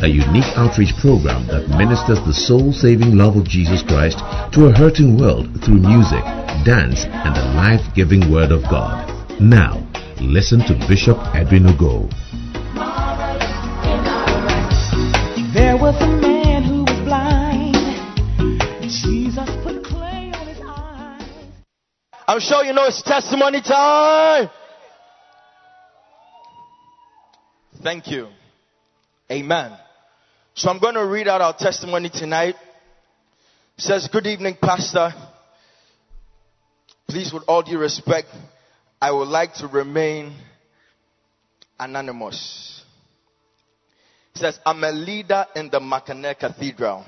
a unique outreach program that ministers the soul-saving love of Jesus Christ to a hurting world through music, dance, and the life-giving Word of God. Now, listen to Bishop Edwin Ogo. There was a man who was blind. Jesus put clay on his eyes. I'm sure you know it's testimony time. Thank you. Amen. So I'm going to read out our testimony tonight. It says, Good evening, Pastor. Please, with all due respect, I would like to remain anonymous. It says, I'm a leader in the Makane Cathedral.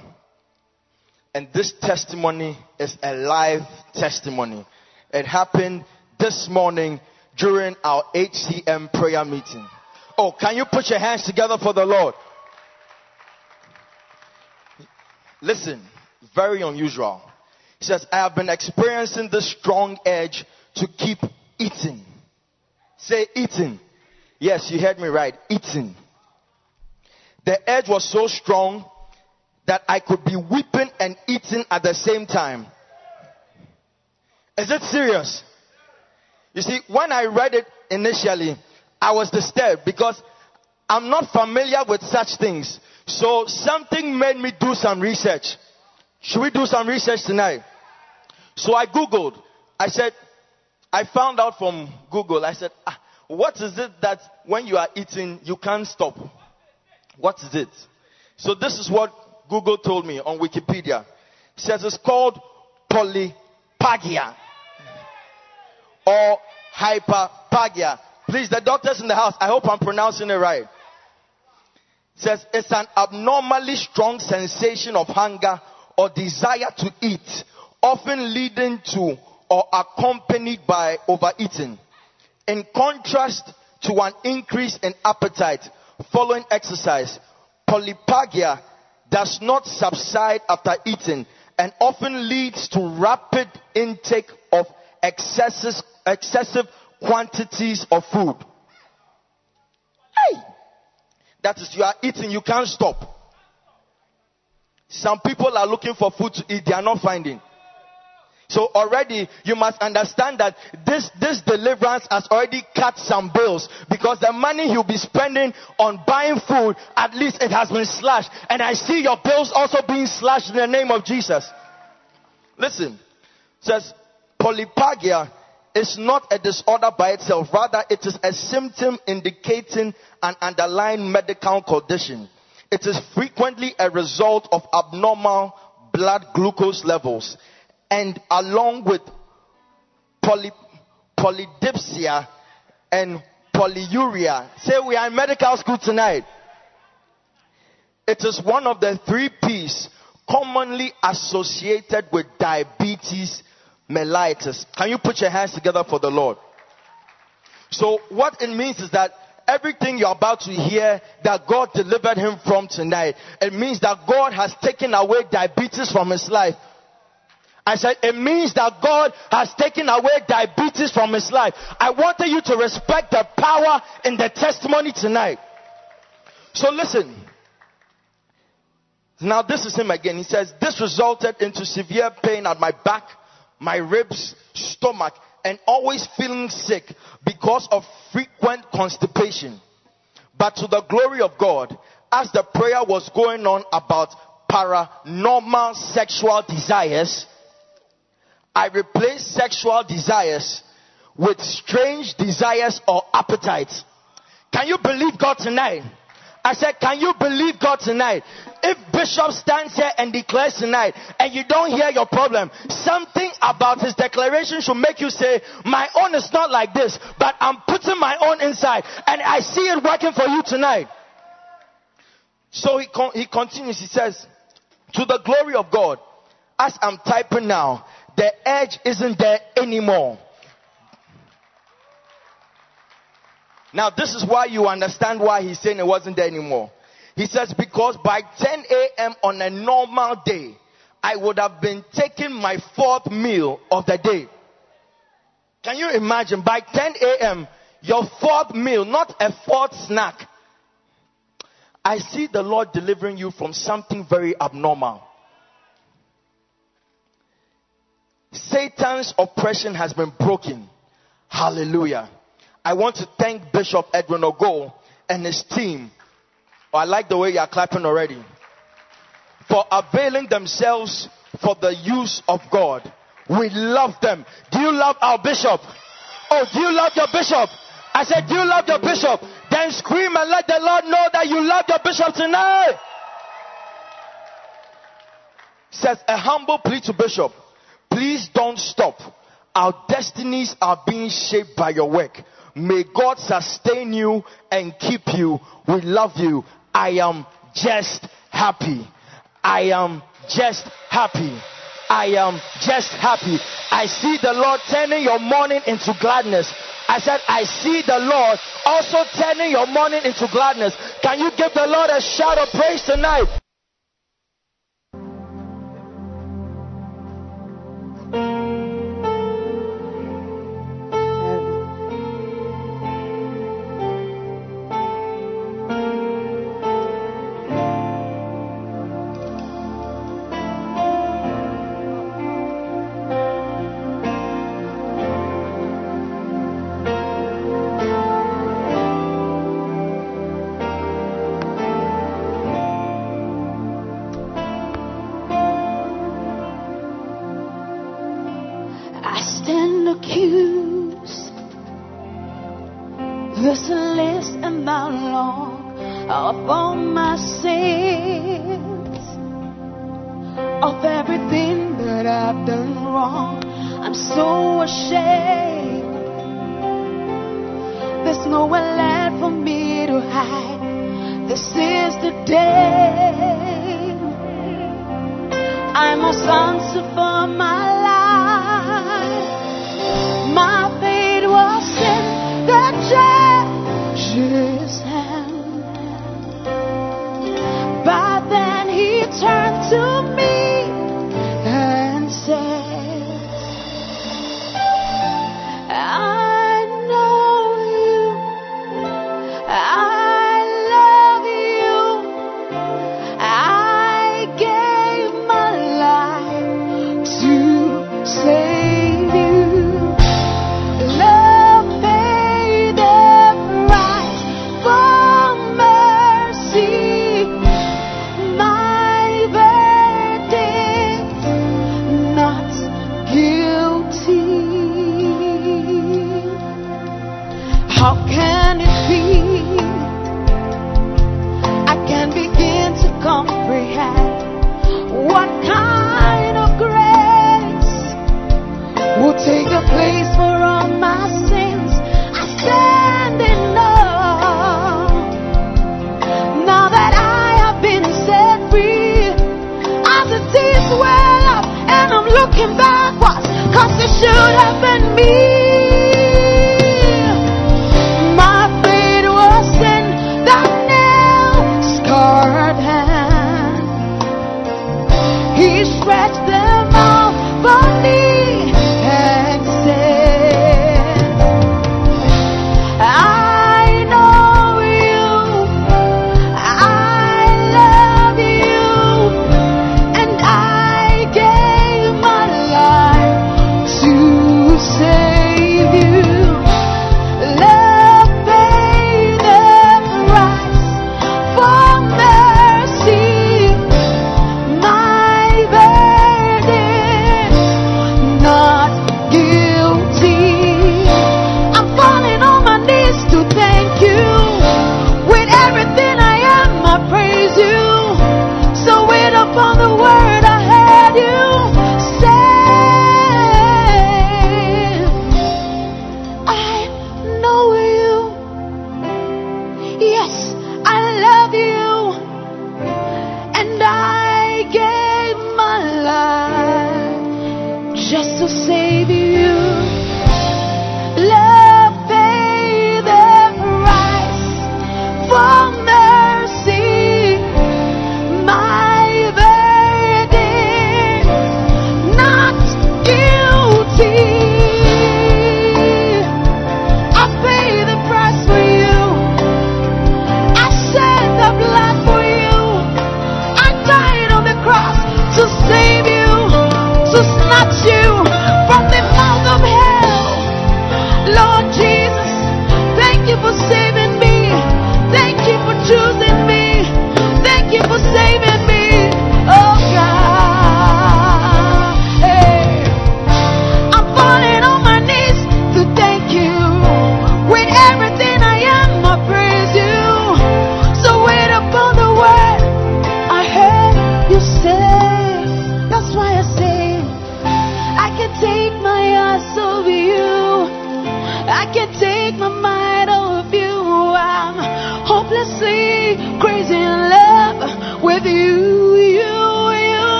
And this testimony is a live testimony. It happened this morning during our HCM prayer meeting. Oh, can you put your hands together for the Lord? Listen, very unusual. He says, I have been experiencing this strong edge to keep eating. Say eating. Yes, you heard me right. Eating. The edge was so strong that I could be weeping and eating at the same time. Is it serious? You see, when I read it initially, I was disturbed because I'm not familiar with such things. So something made me do some research. Should we do some research tonight? So I Googled. I said, I found out from Google. I said, ah, what is it that when you are eating, you can't stop? What is it? So this is what Google told me on Wikipedia. It says it's called polyphagia or hyperphagia. Please, the doctors in the house, I hope I'm pronouncing it right. Says it's an abnormally strong sensation of hunger or desire to eat, often leading to or accompanied by overeating. In contrast to an increase in appetite following exercise, polyphagia does not subside after eating and often leads to rapid intake of excessive, excessive quantities of food. That is, you are eating, you can't stop. Some people are looking for food to eat, they are not finding. So already you must understand that this, this deliverance has already cut some bills because the money you'll be spending on buying food, at least it has been slashed. And I see your bills also being slashed in the name of Jesus. Listen, says polyphagia is not a disorder by itself. Rather, it is a symptom indicating an underlying medical condition. It is frequently a result of abnormal blood glucose levels and along with poly, polydipsia and polyuria. Say we are in medical school tonight. It is one of the three P's commonly associated with diabetes mellitus. Can you put your hands together for the Lord? So what it means is that everything you're about to hear that God delivered him from tonight, it means that God has taken away diabetes from his life. I said, it means that God has taken away diabetes from his life. I wanted you to respect the power in the testimony tonight. So listen. Now this is him again. He says, this resulted into severe pain at my back, my ribs, stomach, and always feeling sick because of frequent constipation. But to the glory of God, as the prayer was going on about paranormal sexual desires, I replaced sexual desires with strange desires or appetites. Can you believe God tonight? I said, can you believe God tonight? If Bishop stands here and declares tonight and you don't hear your problem, something about his declaration should make you say, my own is not like this, but I'm putting my own inside and I see it working for you tonight. So he, con- he continues, he says, to the glory of God, as I'm typing now, the edge isn't there anymore. Now, this is why you understand why he's saying it wasn't there anymore. He says, because by 10 a.m. on a normal day, I would have been taking my fourth meal of the day. Can you imagine? By 10 a.m., your fourth meal, not a fourth snack. I see the Lord delivering you from something very abnormal. Satan's oppression has been broken. Hallelujah. I want to thank Bishop Edwin Ogo and his team. Oh, I like the way you are clapping already. For availing themselves for the use of God. We love them. Do you love our bishop? Oh, do you love your bishop? I said, do you love your bishop? Then scream and let the Lord know that you love your bishop tonight. Says a humble plea to bishop. Please don't stop. Our destinies are being shaped by your work. May God sustain you and keep you. We love you. I am just happy. I am just happy. I am just happy. I see the Lord turning your mourning into gladness. I said, I see the Lord also turning your mourning into gladness. Can you give the Lord a shout of praise tonight?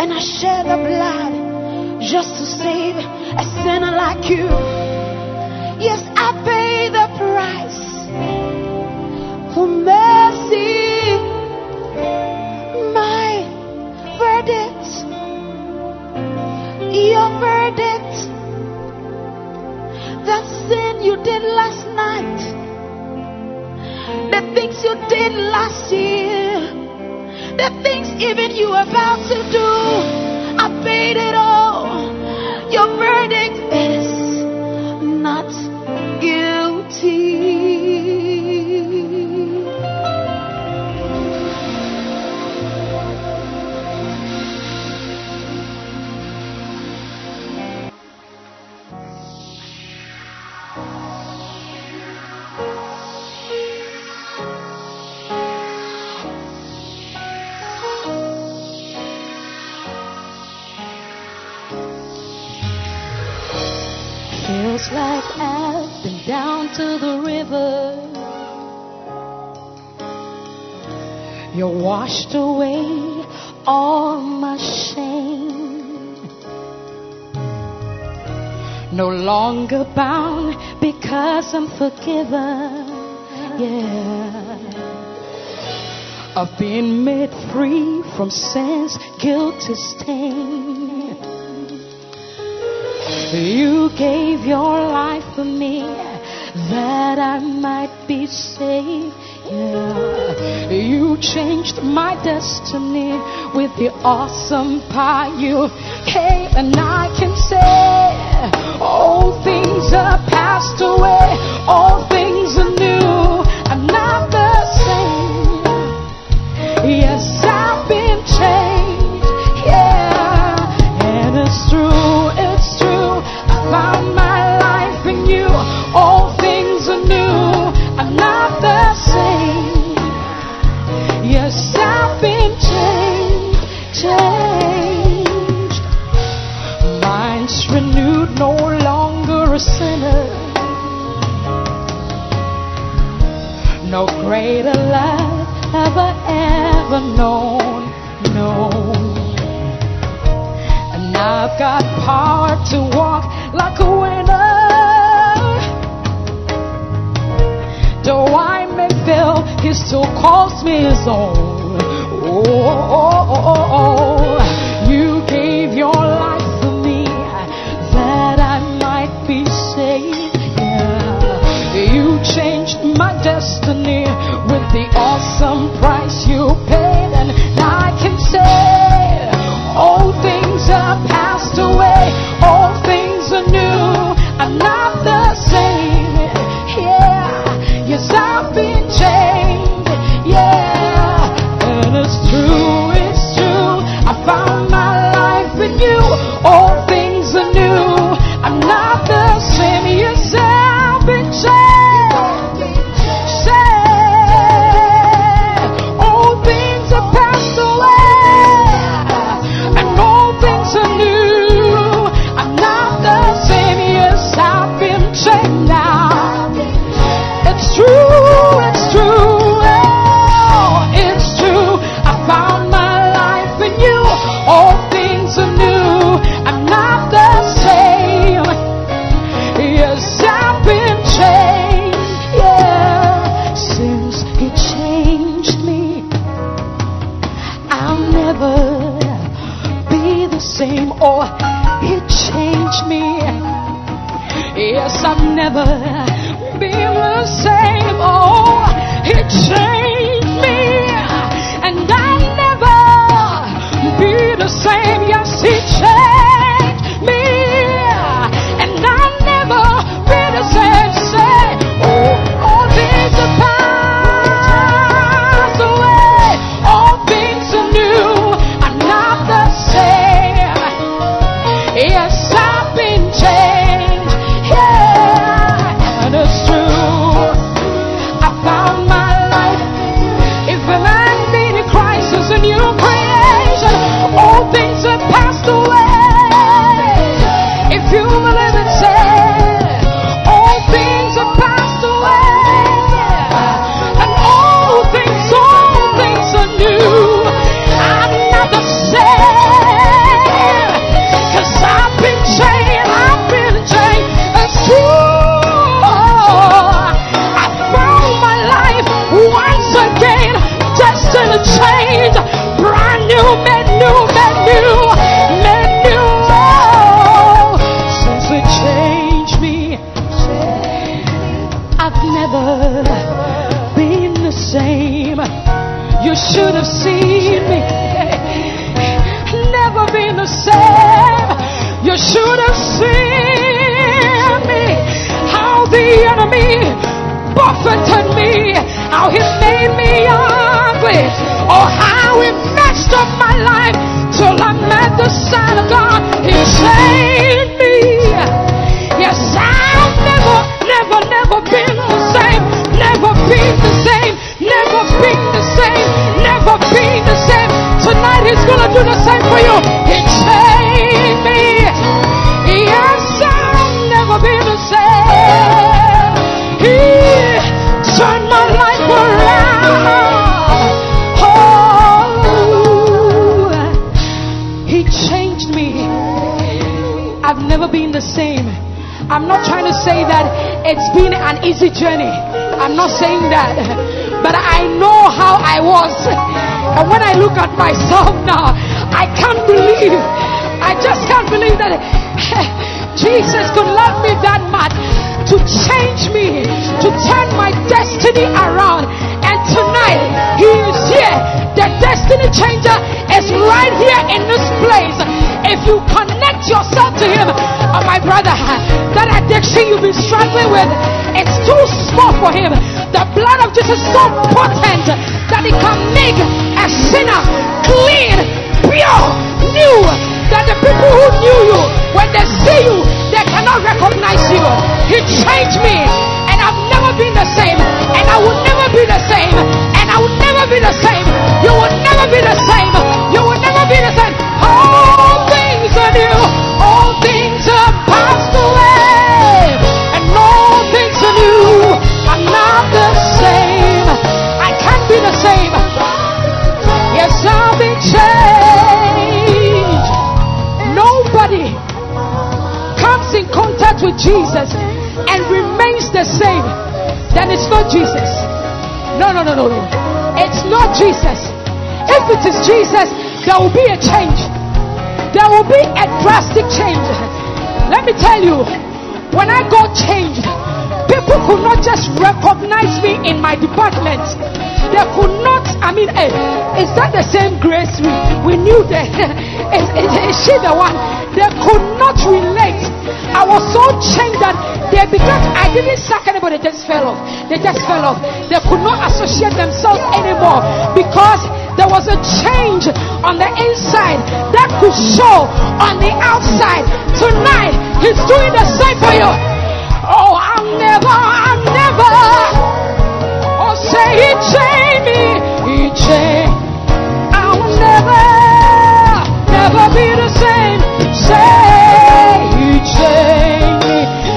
And I shed the blood just to save a sinner like you. Yes, I pay the price for mercy. My verdict, your verdict, that sin you did last night, the things you did last year, the even you are about to do, I paid it all. To the river. You washed away all my shame. No longer bound because I'm forgiven. Yeah. I've been made free from sin's guilty stain. You gave your life for me that I might be saved. Yeah. You changed my destiny with the awesome power you came, and I can say, all things are passed away, all things are new. I'm not the greater love ever, ever known, known. And I've got power to walk like a winner. Though I may fail, He still calls me His own. Oh, oh, oh, oh, oh. you gave your life for me that I might be saved. Yeah. You changed my destiny the awesome price you paid, Yes, I've never been the same. Oh, He changed me, and I'll never be the same. Yes, He changed ugly. Or oh, how he messed up my life till I met the Son of God. He saved me. Yes, I've never, never, never been the same. Never been the same. Never been the same. Never been the same. Tonight he's gonna do the same easy journey. I'm not saying that. But I know how I was. And when I look at myself now, I can't believe. I just can't believe that Jesus could love me that much to change me, to turn my destiny around. And tonight, He is here. The destiny changer is right here in this place. If you connect yourself to Him, oh my brother, addiction you've been struggling with, it's too small for Him. The blood of Jesus is so potent that it can make a sinner clean, pure, new. That the people who knew you, when they see you, they cannot recognize you. He changed me, and I've never been the same, and I will never be the same, and I will never be the same. You will never be the same. Jesus and remains the same, then it's not Jesus. No, no, no, no, no. It's not Jesus. If it is Jesus, there will be a change. There will be a drastic change. Let me tell you, when I got changed, people could not just recognize me in my department. They could not, I mean, hey, is that the same grace we, we knew that? is, is, is she the one? They could not relate. I was so changed that they because I didn't suck anybody, they just fell off. They just fell off. They could not associate themselves anymore because there was a change on the inside that could show on the outside. Tonight, He's doing the same for you. Oh, I'm never, I'm never. Oh, say He changed me. He changed. I'll never, never be the same. Say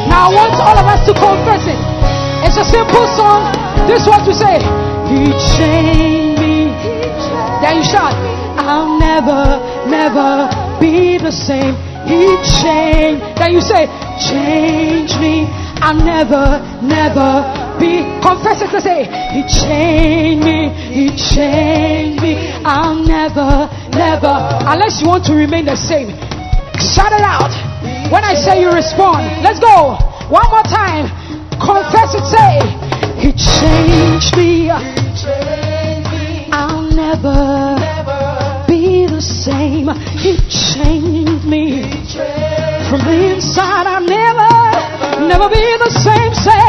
Now I want all of us to confess it. It's a simple song. This is what you say. He changed me. Then you shout, I'll never, never be the same. He changed. Then you say, change me. I'll never, never be. Confess it to say, He changed me. He changed me. I'll never, never. Unless you want to remain the same. Shout it out. When I say you respond. Let's go. One more time. Confess it. Say, He changed me. I'll never be the same. He changed me from the inside. I'll never, never be the same. Say,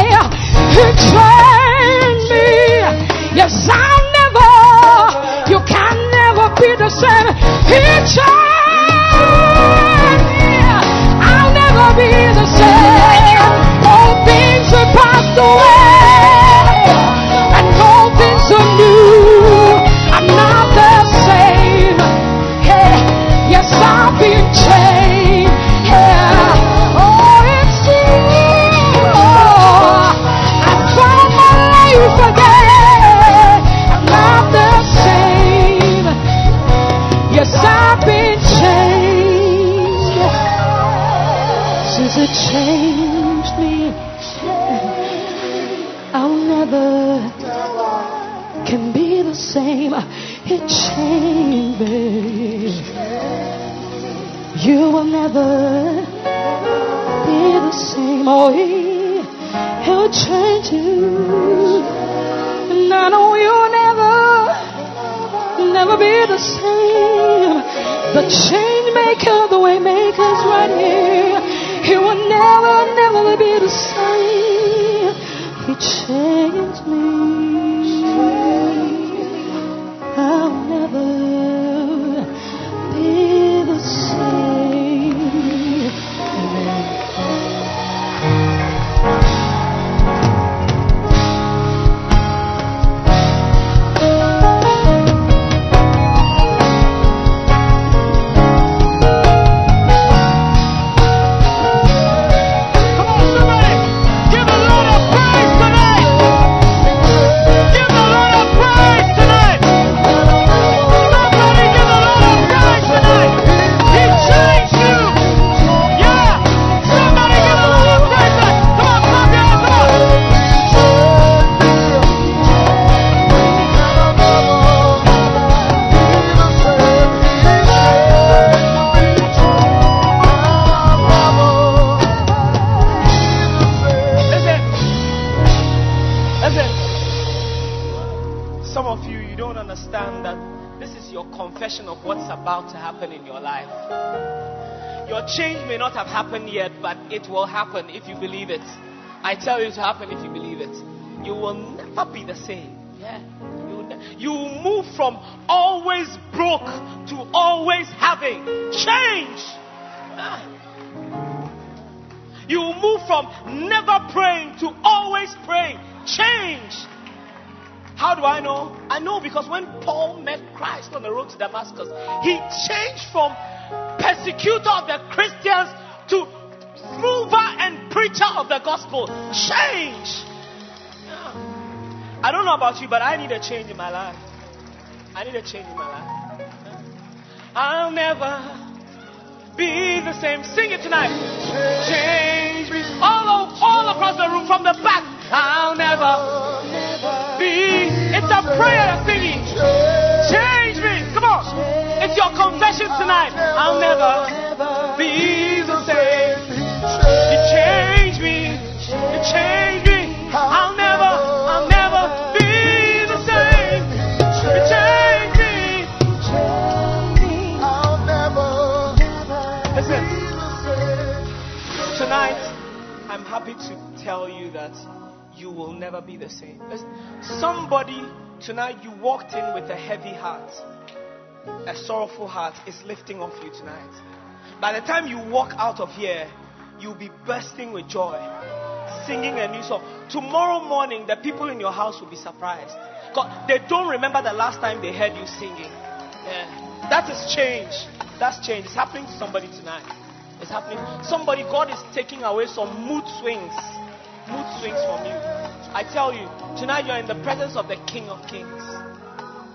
He changed me. Yes, I'll never. You can never be the same. He changed Be the same. All things have passed away, he, he'll change you. And I know you'll never, never be the same. The change maker, the way maker's right here. He will never, never be the same. He changed have happened yet, but it will happen if you believe it. I tell you to happen if you believe it. You will never be the same. Yeah. You ne- you move from always broke to always having. Change. Ah. You move from never praying to always praying. Change. How do I know? I know because when Paul met Christ on the road to Damascus, he changed from persecutor of the Christians to mover and preacher of the gospel. Change. I don't know about you, but I need a change in my life. I need a change in my life. I'll never be the same. Sing it tonight. Change me. All, all across the room, from the back. I'll never be. It's a prayer singing. Change me. Come on. It's your confession tonight. I'll never will never be the same. Listen, Somebody tonight, you walked in with a heavy heart, a sorrowful heart is lifting off you tonight. By the time you walk out of here, you'll be bursting with joy, singing a new song. Tomorrow morning, the people in your house will be surprised. 'Cause they don't remember the last time they heard you singing. Yeah. That is change. That's change. It's happening to somebody tonight. It's happening. Somebody, God is taking away some mood swings. Mood swings from you. I tell you, tonight you're in the presence of the King of Kings,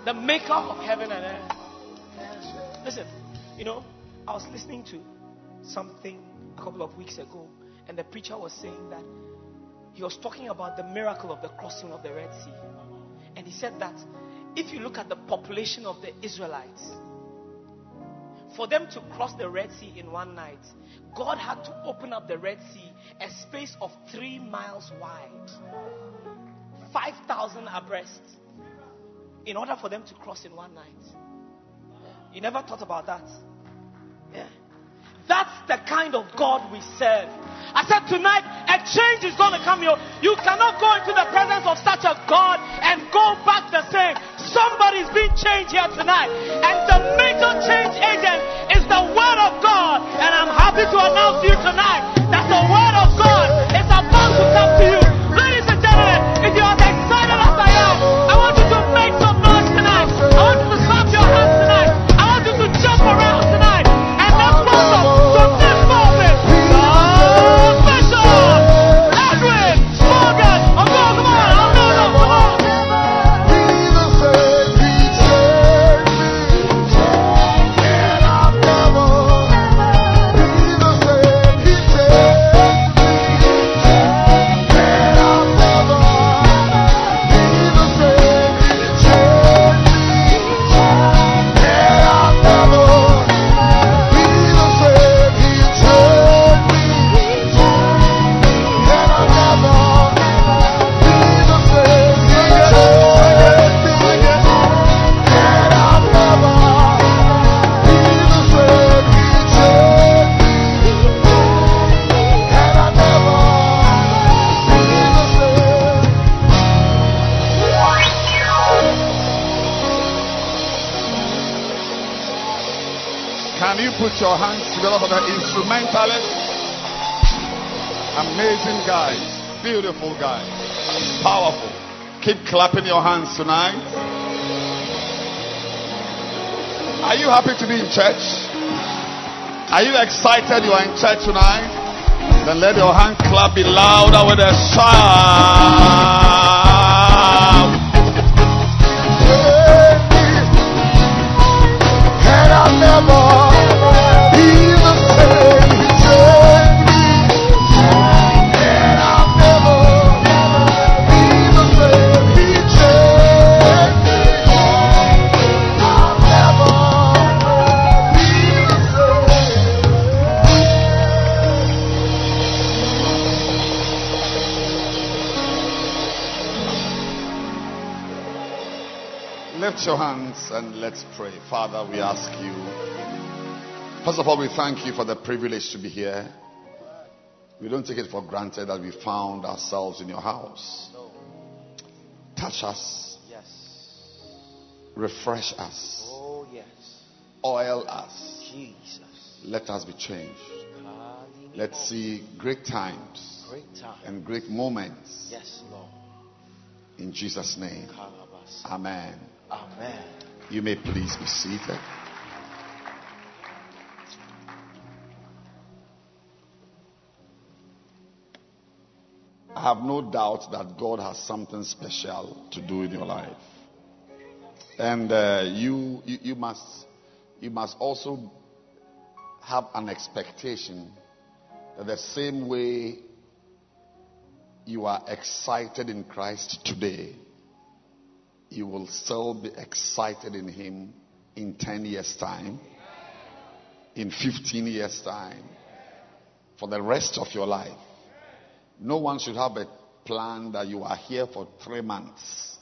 the maker of heaven and earth. Listen, you know, I was listening to something a couple of weeks ago, and the preacher was saying that he was talking about the miracle of the crossing of the Red Sea. And he said that if you look at the population of the Israelites, for them to cross the Red Sea in one night, God had to open up the Red Sea a space of three miles wide, 5,000 abreast, in order for them to cross in one night. You never thought about that? Yeah. That's the kind of God we serve. I said tonight, a change is going to come here. You cannot go into the presence of such a God and go back the same. Somebody's being changed here tonight. And the major change agent is the Word of God. And I'm happy to announce to you tonight that the Word of God is about to come to you. Your hands together for the instrumentalists. Amazing guys, beautiful guys, powerful. Keep clapping your hands tonight. Are you happy to be in church? Are you excited you are in church tonight? Then let your hand clap be louder with a shout. And let's pray. Father, we ask you. First of all, we thank you for the privilege to be here. We don't take it for granted that we found ourselves in your house. Touch us, Yes. refresh us, Oh, yes. oil us. Jesus. Let us be changed. Let's see great times Great time. and great moments. Yes, Lord. In Jesus' name. Amen. Amen. You may please be seated. I have no doubt that God has something special to do in your life. And uh, you, you, you, must, you must also have an expectation that the same way you are excited in Christ today, you will still be excited in Him in 10 years' time, in 15 years' time, for the rest of your life. No one should have a plan that you are here for three months,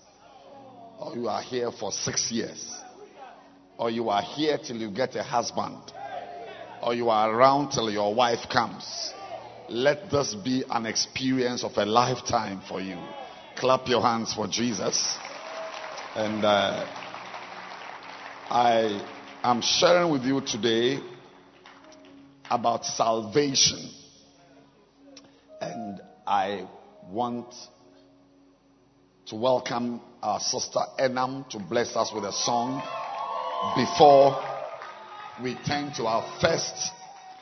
or you are here for six years, or you are here till you get a husband, or you are around till your wife comes. Let this be an experience of a lifetime for you. Clap your hands for Jesus. And uh, I am sharing with you today about salvation. And I want to welcome our sister Enam to bless us with a song before we turn to our first.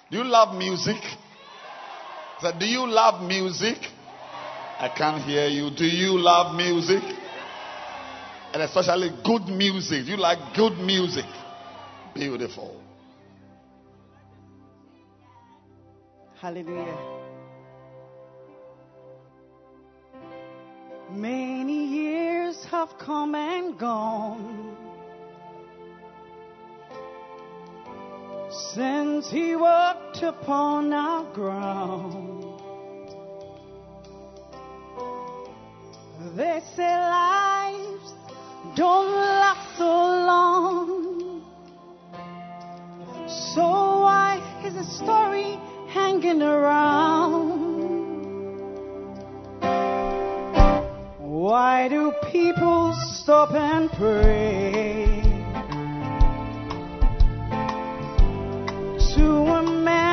Do you love music? So do you love music? I can't hear you. Do you love music? And especially good music. You like good music? Beautiful. Hallelujah. Many years have come and gone since he walked upon our ground. They say lives don't last so long. So why is the story hanging around? Why do people stop and pray to a man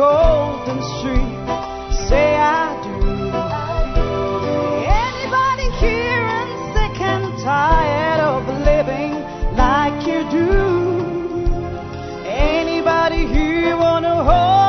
golden street? Say I do. Anybody here and sick and tired of living like you do? Anybody here wanna hold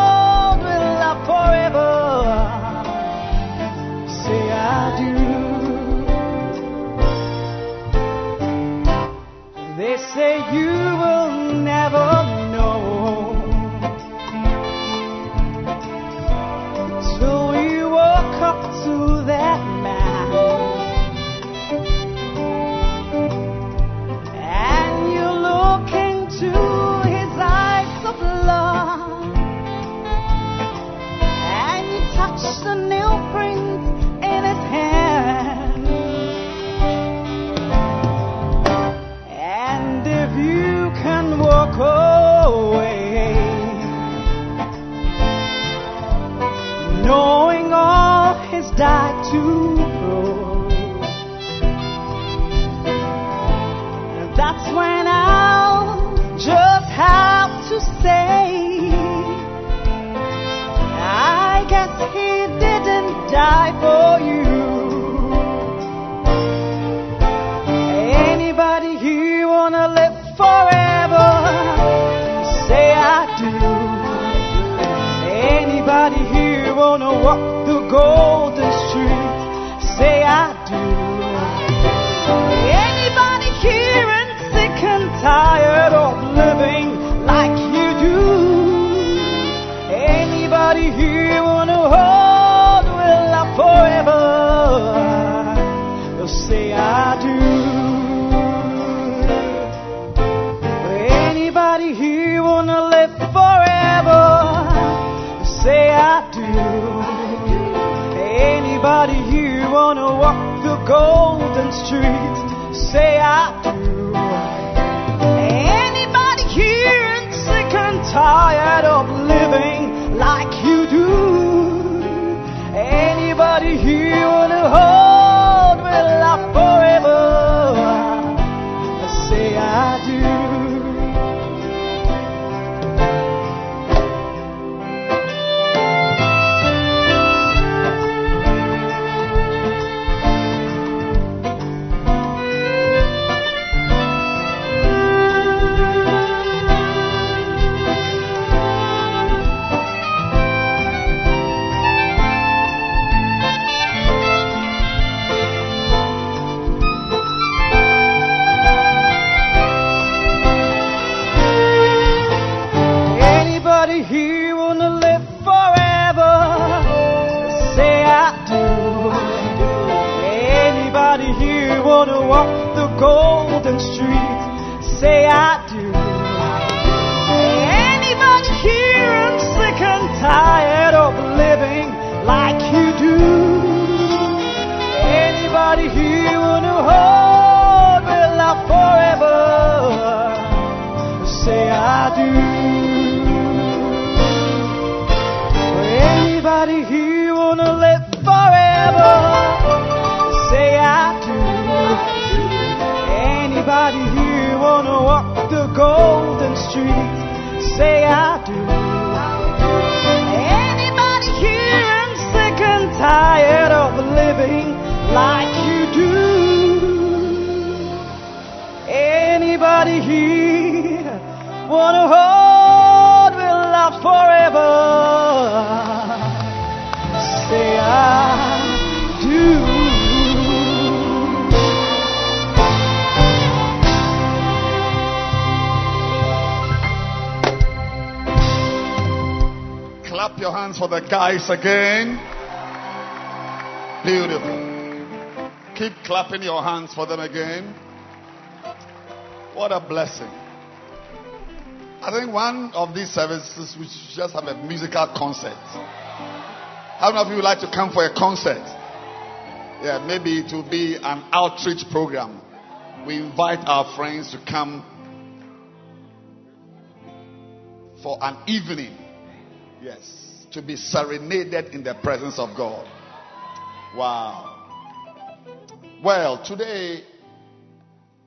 guys again. Beautiful. Keep clapping your hands for them again. What a blessing. I think one of these services we should just have a musical concert. How many of you would like to come for a concert? Yeah, maybe it will be an outreach program. We invite our friends to come for an evening. Yes, to be serenaded in the presence of God. Wow. Well, today,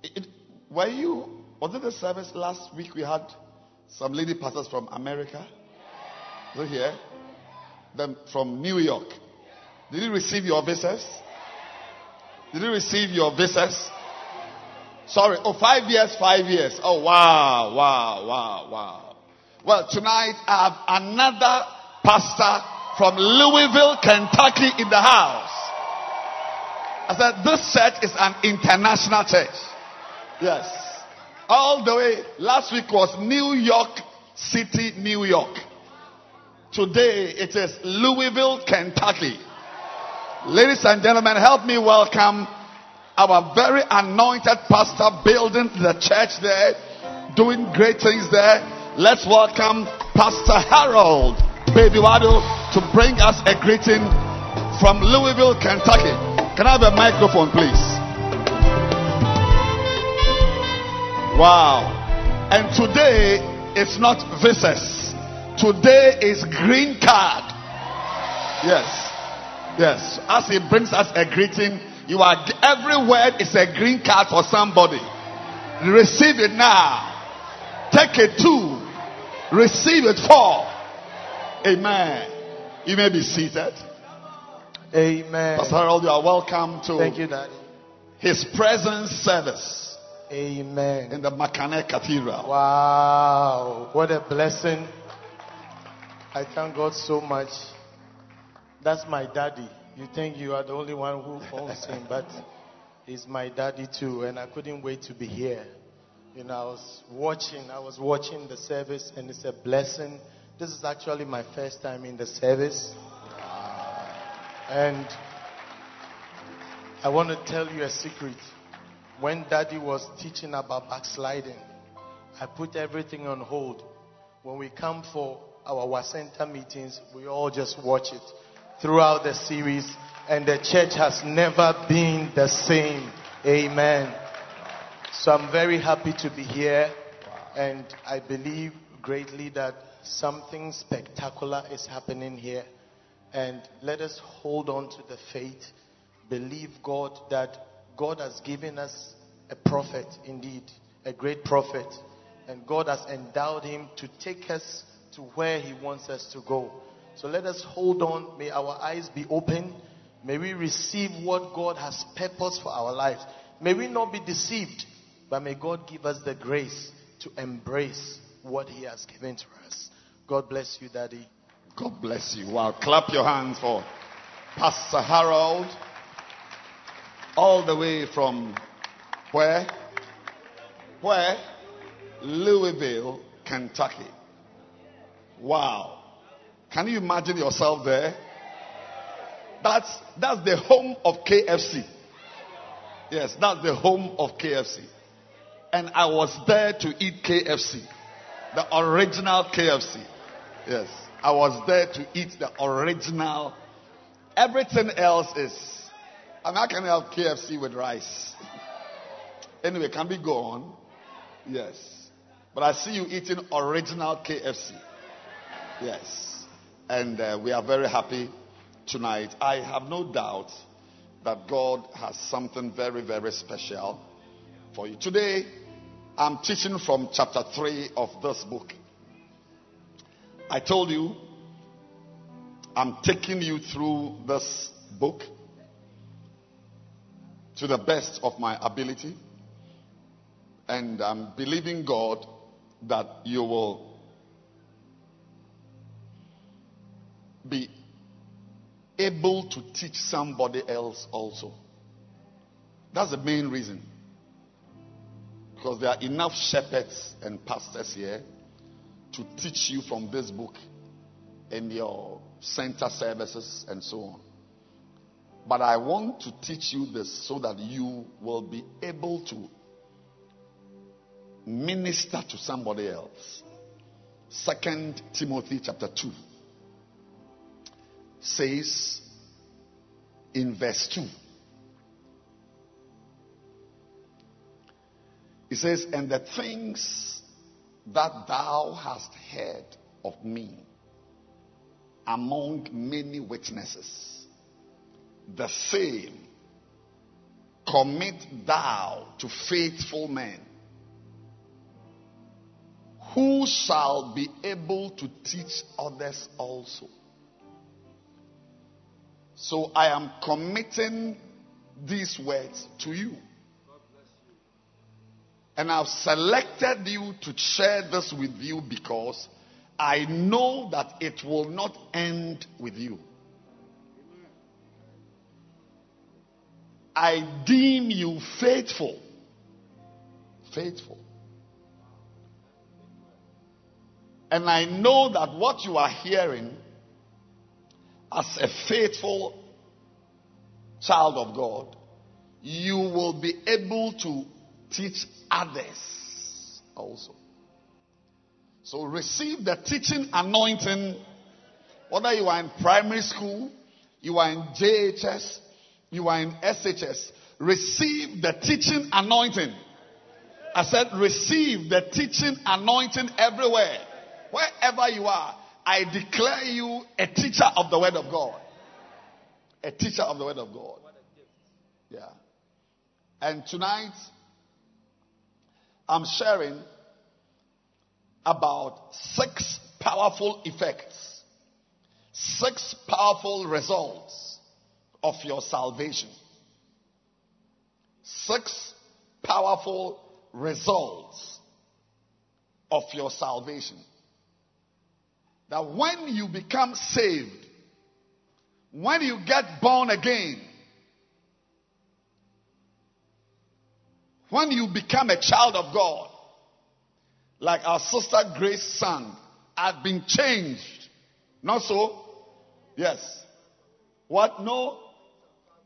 it, were you, was it the service last week we had some lady pastors from America? Is it here? Them from New York. Did you receive your visas? Did you receive your visas? Sorry, oh, five years, five years. Oh, wow, wow, wow, wow. Well, tonight I have another pastor from Louisville, Kentucky in the house. I said, this church is an international church. Yes. All the way. Last week was New York City, New York. Today it is Louisville, Kentucky. Ladies and gentlemen, help me welcome our very anointed pastor building the church there, doing great things there. Let's welcome Pastor Harold Babywado to bring us a greeting from Louisville, Kentucky. Can I have a microphone, please? Wow. And today it's not visas. Today is green card. Yes. Yes. As he brings us a greeting, you are every word is a green card for somebody. Receive it now. Take it two. Receive it four. Amen. You may be seated. Amen. Pastor Harold, you are welcome to Thank you, Daddy. his presence service Amen. in the Makane Cathedral. Wow. What a blessing I thank God so much. That's my daddy. You think you are the only one who owns him, but he's my daddy too, and I couldn't wait to be here. You know, I was watching, I was watching the service, and it's a blessing. This is actually my first time in the service. And I want to tell you a secret. When daddy was teaching about backsliding, I put everything on hold. When we come for our Wasenta meetings, we all just watch it throughout the series, and the church has never been the same. Amen. So I'm very happy to be here, and I believe greatly that something spectacular is happening here. And let us hold on to the faith, believe God that God has given us a prophet indeed, a great prophet, and God has endowed him to take us to where he wants us to go. So let us hold on. May our eyes be open. May we receive what God has purposed for our lives. May we not be deceived, but may God give us the grace to embrace what he has given to us. God bless you, Daddy. God bless you. Wow. Clap your hands for Pastor Harold. All the way from where? Where? Louisville, Kentucky. Wow. Can you imagine yourself there? That's, that's the home of KFC. Yes, that's the home of KFC. And I was there to eat KFC. The original KFC. Yes. I was there to eat the original. Everything else is. I mean, I can have KFC with rice. Anyway, can we go on? Yes. But I see you eating original KFC. Yes. And uh, we are very happy tonight. I have no doubt that God has something very, very special for you. Today, I'm teaching from chapter 3 of this book. I told you I'm taking you through this book to the best of my ability. And I'm believing God that you will be able to teach somebody else also. That's the main reason. Because there are enough shepherds and pastors here to teach you from this book in your center services and so on. But I want to teach you this so that you will be able to minister to somebody else. Second Timothy chapter 2 says in verse 2 it says and the things that thou hast heard of me among many witnesses the same commit thou to faithful men who shall be able to teach others also so I am committing these words to you. And I've selected you to share this with you because I know that it will not end with you. I deem you faithful. Faithful. And I know that what you are hearing as a faithful child of God, you will be able to teach others also. So receive the teaching anointing, whether you are in primary school, you are in JHS, you are in SHS, receive the teaching anointing. I said, receive the teaching anointing everywhere. Wherever you are, I declare you a teacher of the Word of God. A teacher of the Word of God. Yeah. And tonight, I'm sharing about six powerful effects, six powerful results of your salvation. Six powerful results of your salvation. that when you become saved, when you get born again, when you become a child of God, like our sister Grace sang, I've been changed. Not so? Yes. What? No.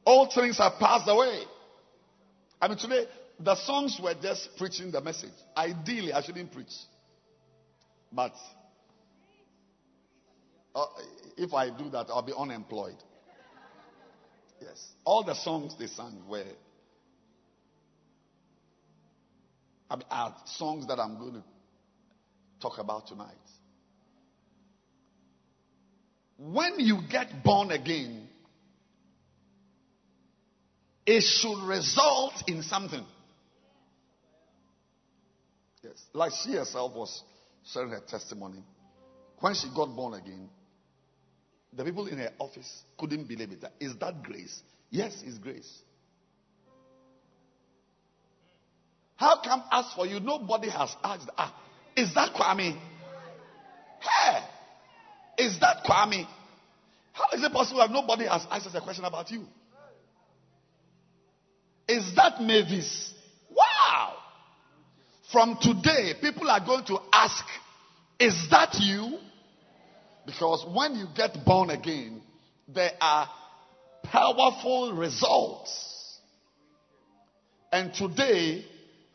All things have passed away. I mean, today, the songs were just preaching the message. Ideally, I shouldn't preach. But uh, if I do that, I'll be unemployed. Yes. All the songs they sang were I mean, are songs that I'm going to talk about tonight. When you get born again, it should result in something. Yes. Like she herself was sharing her testimony. When she got born again, the people in her office couldn't believe it. Is that grace? Yes, it's grace. How come ask for you? Nobody has asked. Ah, is that Kwame? Hey, is that Kwame? How is it possible that nobody has asked us a question about you? Is that Mavis? Wow! From today, people are going to ask, Is that you? Because when you get born again, there are powerful results. And today,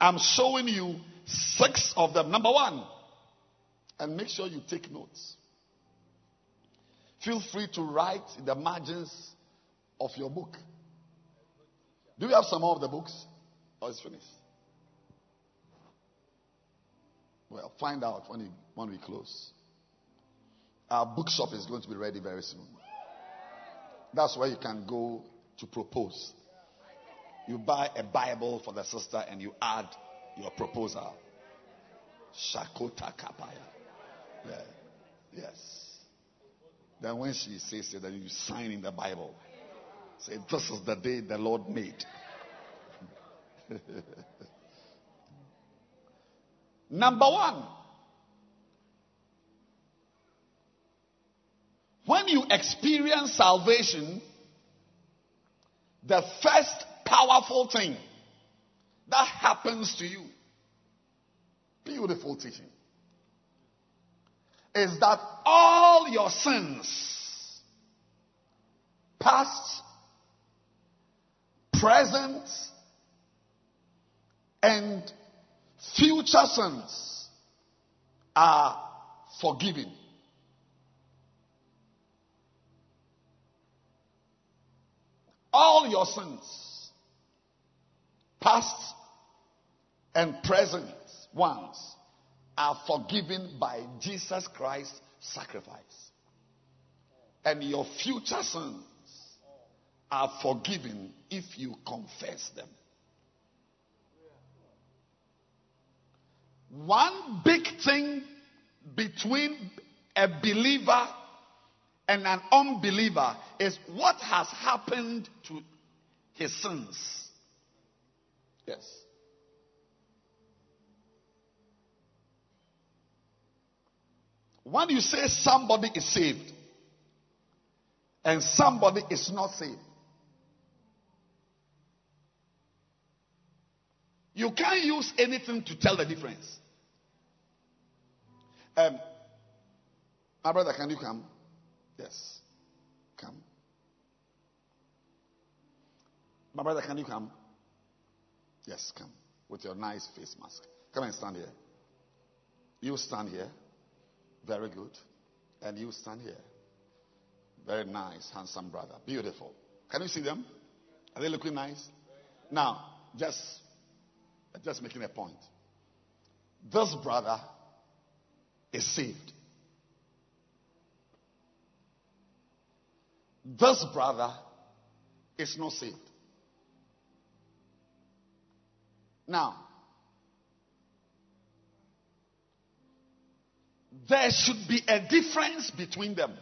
I'm showing you six of them. Number one, and make sure you take notes. Feel free to write in the margins of your book. Do we have some more of the books? Or it's finished? Well, find out when, you, when we close. Our bookshop is going to be ready very soon. That's where you can go to propose. You buy a Bible for the sister and you add your proposal. Shakota Kapaya. Yeah. Yes. Then when she says it, then you sign in the Bible. Say, this is the day the Lord made. Number one, when you experience salvation, the first powerful thing that happens to you, beautiful teaching, is that all your sins, past, present, and future sins are forgiven. All your sins, past and present ones, are forgiven by Jesus Christ's sacrifice. And your future sins are forgiven if you confess them. One big thing between a believer and an unbeliever is what has happened to his sins. Yes. When you say somebody is saved and somebody is not saved, you can't use anything to tell the difference. Um, my brother, can you come? Yes. Come. My brother, can you come? Yes, come. With your nice face mask. Come and stand here. You stand here. Very good. And you stand here. Very nice, handsome brother. Beautiful. Can you see them? Are they looking nice? Now, just, just making a point. This brother is saved. This brother is not saved. Now, there should be a difference between them.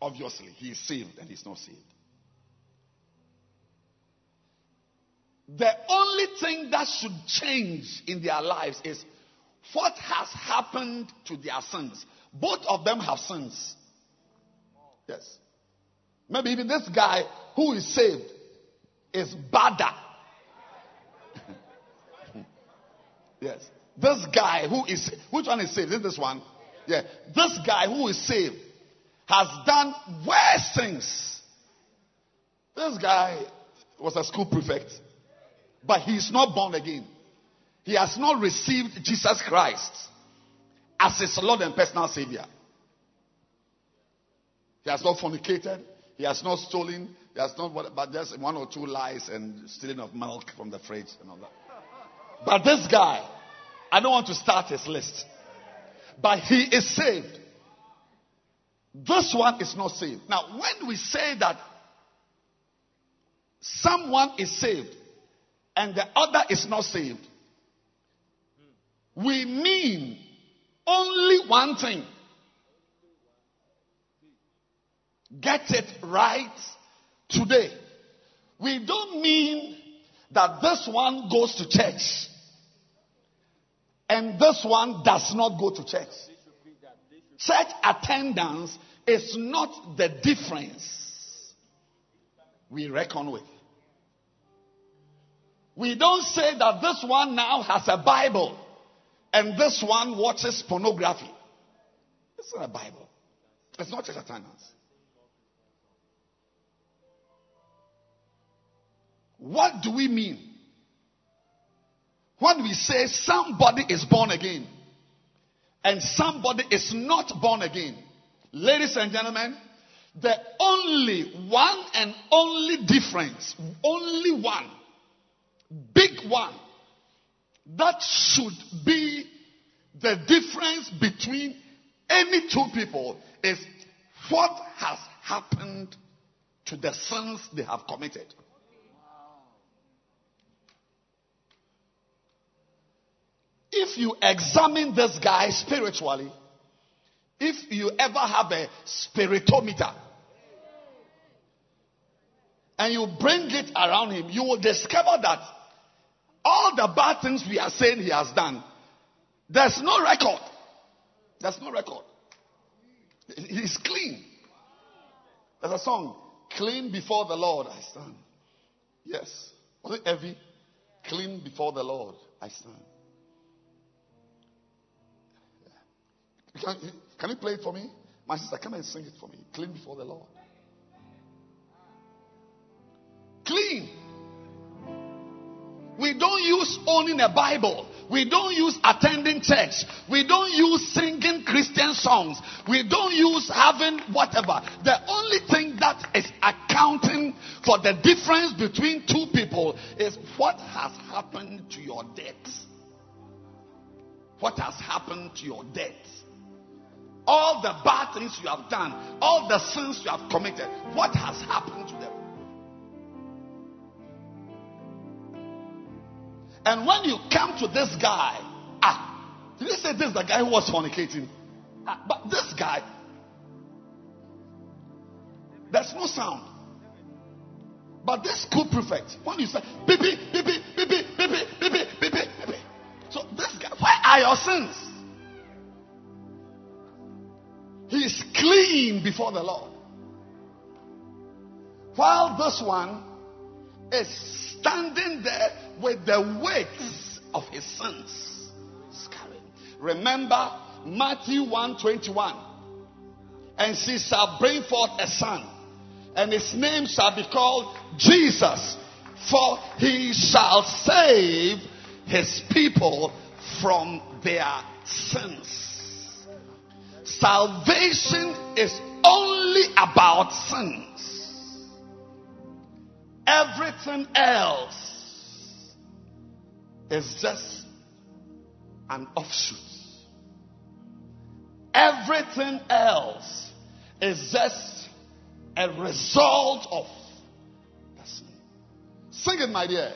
Obviously, he is saved and he's not saved. The only thing that should change in their lives is what has happened to their sins. Both of them have sins. Yes. Maybe even this guy who is saved is badder. yes. This guy who is, which one is saved? Is this one? Yeah. This guy who is saved has done worse things. This guy was a school prefect, but he's not born again. He has not received Jesus Christ as his Lord and personal Savior. He has not fornicated. He has not stolen. Has not, but just one or two lies and stealing of milk from the fridge and all that. But this guy, I don't want to start his list. But he is saved. This one is not saved. Now, when we say that someone is saved and the other is not saved, we mean only one thing. Get it right today. We don't mean that this one goes to church and this one does not go to church. Church attendance is not the difference we reckon with. We don't say that this one now has a Bible and this one watches pornography. It's not a Bible. It's not church attendance. What do we mean? When we say somebody is born again and somebody is not born again, ladies and gentlemen, the only one and only difference, only one, big one, that should be the difference between any two people is what has happened to the sins they have committed. If you examine this guy spiritually, if you ever have a spiritometer and you bring it around him, you will discover that all the bad things we are saying he has done, there's no record. There's no record. He's clean. There's a song, Clean Before the Lord I Stand. Yes. Was it heavy? Clean before the Lord I stand. Can, can you play it for me? My sister, come and sing it for me. Clean before the Lord. Clean. We don't use owning a Bible. We don't use attending church. We don't use singing Christian songs. We don't use having whatever. The only thing that is accounting for the difference between two people is what has happened to your debt. What has happened to your debt? All the bad things you have done, all the sins you have committed, what has happened to them? And when you come to this guy, ah, did you say this is the guy who was fornicating? Ah, but this guy, there's no sound. But this school prefect, when you say, beep, beep, beep, beep, beep, beep, beep, beep, beep, beep, so this guy, where are your sins? Is clean before the Lord. While this one is standing there with the weights of his sins. Remember Matthew 121. And she shall bring forth a son, and his name shall be called Jesus, for he shall save his people from their sins. Salvation is only about sins. Everything else is just an offshoot. Everything else is just a result of the sin. Sing it, my dear.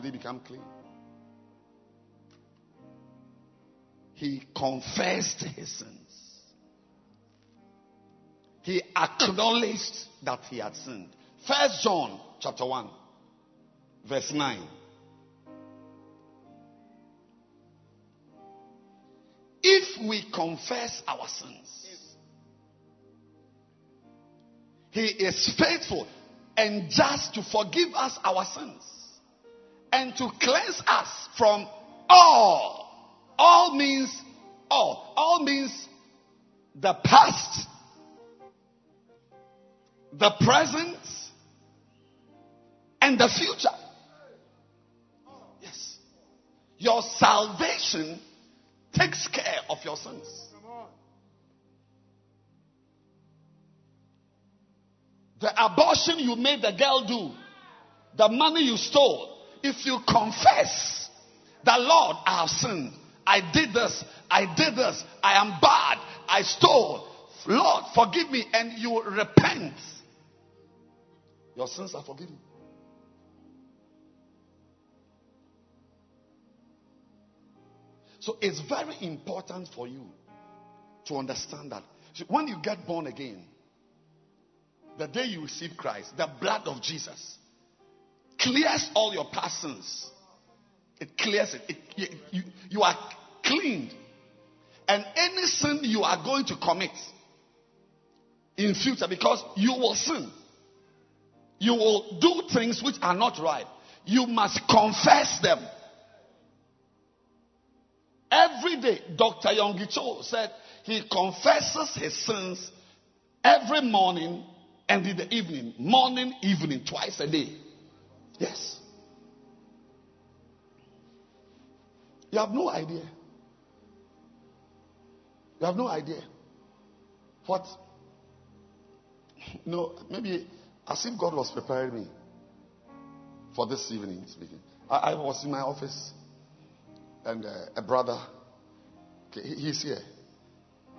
Did he become clean? He confessed his sins. He acknowledged that he had sinned. First John chapter 1, verse 9. If we confess our sins, he is faithful and just to forgive us our sins and to cleanse us from all. All means all. All means the past, the present, and the future. Yes. Your salvation takes care of your sins. The abortion you made the girl do, the money you stole, if you confess that, Lord, I have sinned, I did this, I did this, I am bad, I stole, Lord, forgive me, and you repent, your sins are forgiven. So it's very important for you to understand that. When you get born again, the day you receive Christ, the blood of Jesus clears all your past sins. It clears it. it you, you, are cleaned. And any sin you are going to commit in future, because you will sin, you will do things which are not right. You must confess them. Every day, Dr. Yonggi Cho said he confesses his sins every morning and in the evening. Morning, evening, twice a day. Yes. You have no idea. You have no idea. What? No, maybe as if God was preparing me for this evening speaking. I, I was in my office and uh, a brother, okay, he- he's here.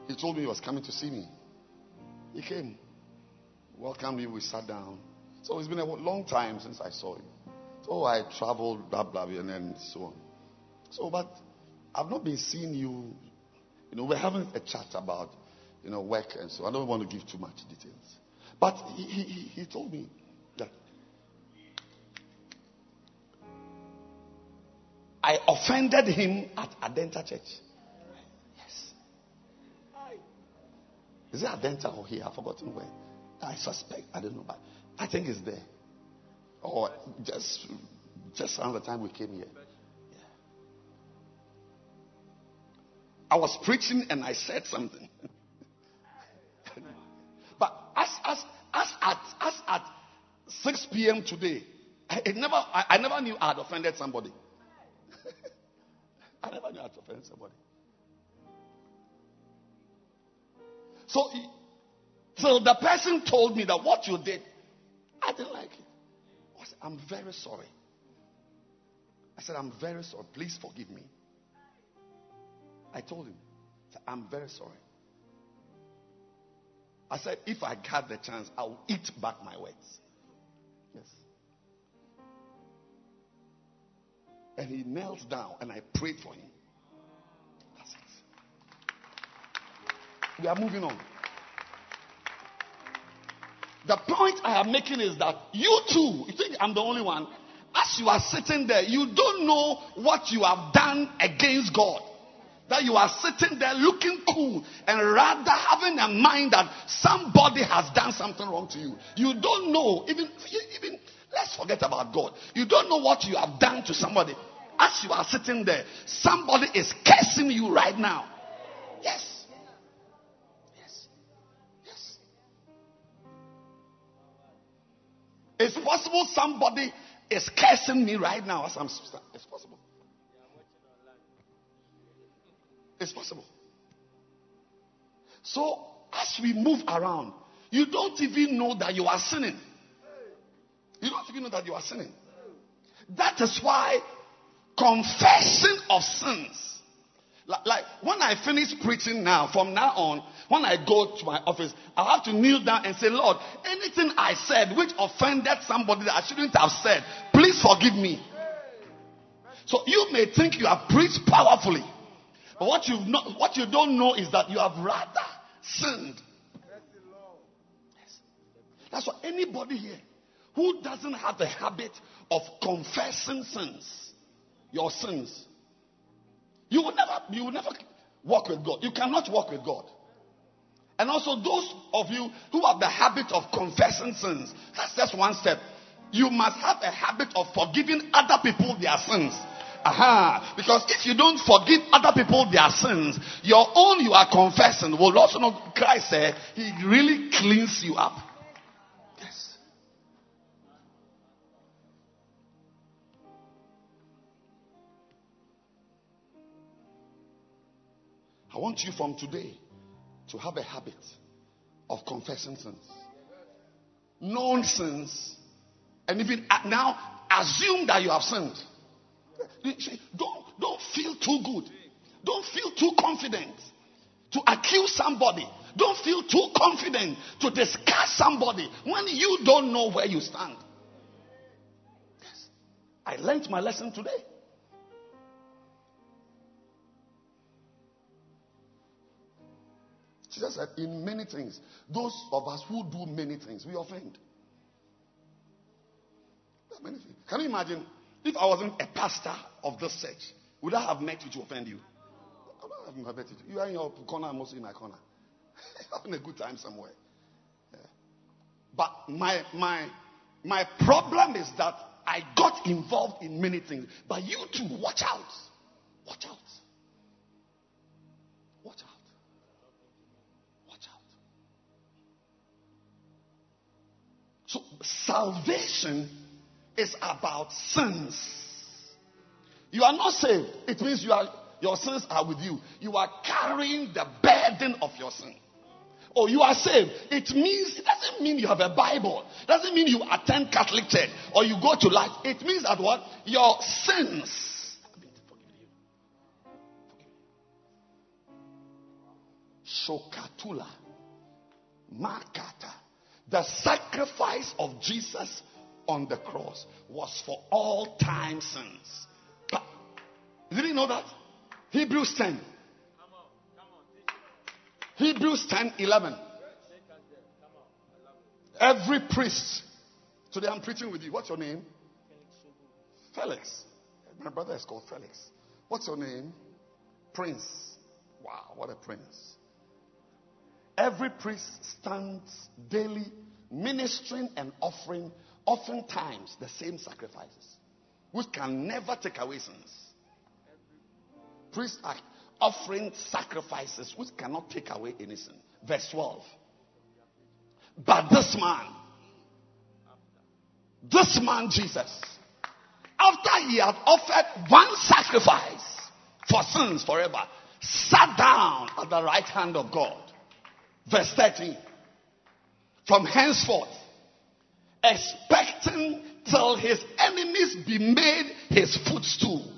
He told me he was coming to see me. He came, welcomed me, we sat down. So it's been a long time since I saw him. So I traveled, blah, blah, blah, and then so on. So, but I've not been seeing you. You know, we're having a chat about, you know, work and so I don't want to give too much details. But he, he, he he told me that I offended him at Adenta Church. Yes. Is it Adenta or here? I've forgotten where. I suspect. I don't know, but I think it's there. Or just just around the time we came here. Yeah. I was preaching and I said something. but as as as at as at 6 p.m. today, I, never I, I never knew I had offended somebody. I never knew I had offended somebody. So, so the person told me that what you did, I didn't like it. I said, I'm very sorry. I said, I'm very sorry. Please forgive me. I told him, I'm very sorry. I said, if I had the chance, I will eat back my words. Yes. And he knelt down and I prayed for him. That's it. We are moving on. The point I am making is that you too, you think I'm the only one, as you are sitting there, you don't know what you have done against God. That you are sitting there looking cool and rather having a mind that somebody has done something wrong to you. You don't know, even, even let's forget about God. You don't know what you have done to somebody. As you are sitting there, somebody is cursing you right now. Yes. Yes. It's possible somebody is cursing me right now as I'm. It's possible. It's possible. So, as we move around, you don't even know that you are sinning. You don't even know that you are sinning. That is why confession of sins. Like, like when I finish preaching now, from now on, when I go to my office, I have to kneel down and say, Lord, anything I said which offended somebody that I shouldn't have said, please forgive me. So you may think you have preached powerfully, but what you what you don't know is that you have rather sinned. Yes. That's why anybody here who doesn't have the habit of confessing sins, your sins, you will never, you will never walk with God. You cannot walk with God. And also, those of you who have the habit of confessing sins, that's just one step. You must have a habit of forgiving other people their sins. Aha. Because if you don't forgive other people their sins, your own you are confessing will also not, Christ said, He really cleans you up. I want you from today to have a habit of confessing sins, known sins, and even uh, now assume that you have sinned. Don't, don't feel too good. Don't feel too confident to accuse somebody. Don't feel too confident to discuss somebody when you don't know where you stand. Yes. I learned my lesson today. Jesus said, in many things, those of us who do many things, we offend. Many things. Can you imagine if I wasn't a pastor of this church, would I have met you to offend you? I would have met you. You are in your corner, I'm also in my corner. Having a good time somewhere. Yeah. But my my my problem is that I got involved in many things. But you too, watch out. Watch out. salvation is about sins. You are not saved. It means you are, your sins are with you. You are carrying the burden of your sin. Or oh, you are saved. It means it doesn't mean you have a Bible. It doesn't mean you attend Catholic church or you go to life. It means that what your sins Shokatula. Makata. The sacrifice of Jesus on the cross was for all time sins. Did you know that? Hebrews 10. Hebrews 10 11. Every priest. Today I'm preaching with you. What's your name? Felix. My brother is called Felix. What's your name? Prince. Wow, what a prince. Every priest stands daily ministering and offering, oftentimes, the same sacrifices, which can never take away sins. Priests are offering sacrifices which cannot take away any sin. Verse 12. But this man, this man Jesus, after he had offered one sacrifice for sins forever, sat down at the right hand of God. Verse 13. From henceforth, expecting till his enemies be made his footstool.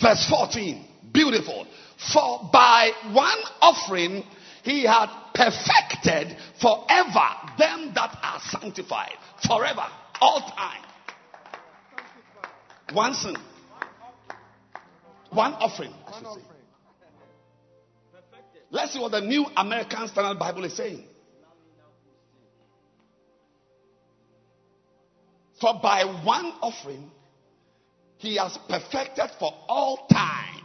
Verse 14. Beautiful. For by one offering he had perfected forever them that are sanctified. Forever. All time. One sin. One offering, I should say. Let's see what the New American Standard Bible is saying. For by one offering, he has perfected for all time.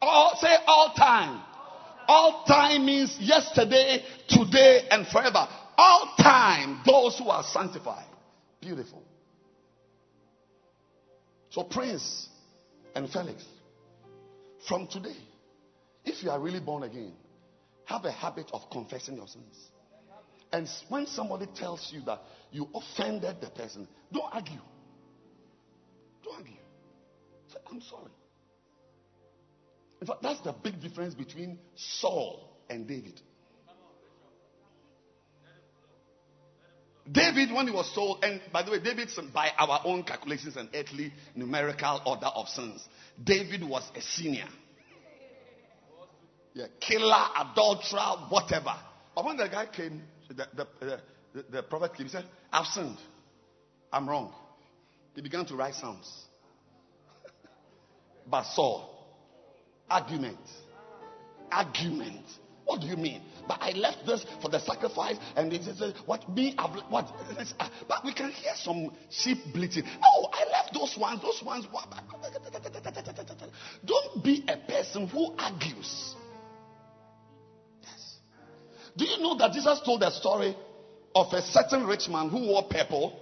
All say all time. All time means yesterday, today, and forever. All time, those who are sanctified. Beautiful. So, Prince and Felix, from today, if you are really born again, have a habit of confessing your sins. And when somebody tells you that you offended the person, don't argue. Don't argue. Say, I'm sorry. In fact, that's the big difference between Saul and David. David, when he was told, and by the way, David, by our own calculations and earthly numerical order of sins, David was a senior. Yeah, killer, adulterer, whatever. But when the guy came, the, the, the, the prophet came, he said, I've sinned. I'm wrong. He began to write psalms. but Saul, argument. Argument. What do you mean? But I left this for the sacrifice, and he says, "What me? What?" But we can hear some sheep bleating. Oh, I left those ones. Those ones. Don't be a person who argues. Do you know that Jesus told a story of a certain rich man who wore purple,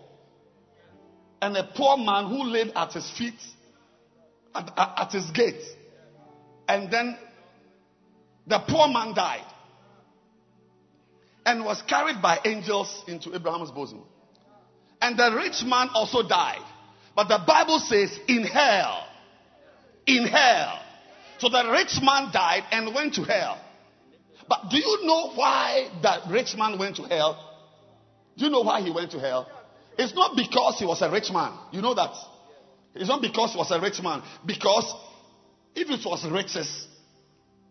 and a poor man who laid at his feet, at, at his gate, and then the poor man died and was carried by angels into Abraham's bosom. And the rich man also died. But the Bible says, in hell. In hell. So the rich man died and went to hell. But do you know why that rich man went to hell? Do you know why he went to hell? It's not because he was a rich man. You know that. It's not because he was a rich man. Because if it was riches,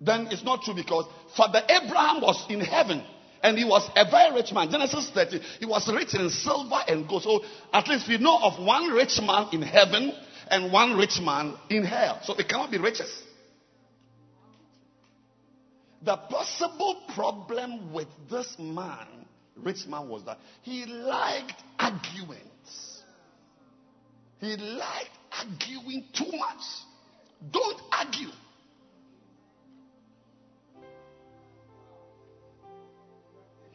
then it's not true because Father Abraham was in heaven and he was a very rich man. Genesis 30, he was rich in silver and gold. So at least we know of one rich man in heaven and one rich man in hell. So it cannot be riches. The possible problem with this man, rich man, was that he liked arguments. He liked arguing too much. Don't argue.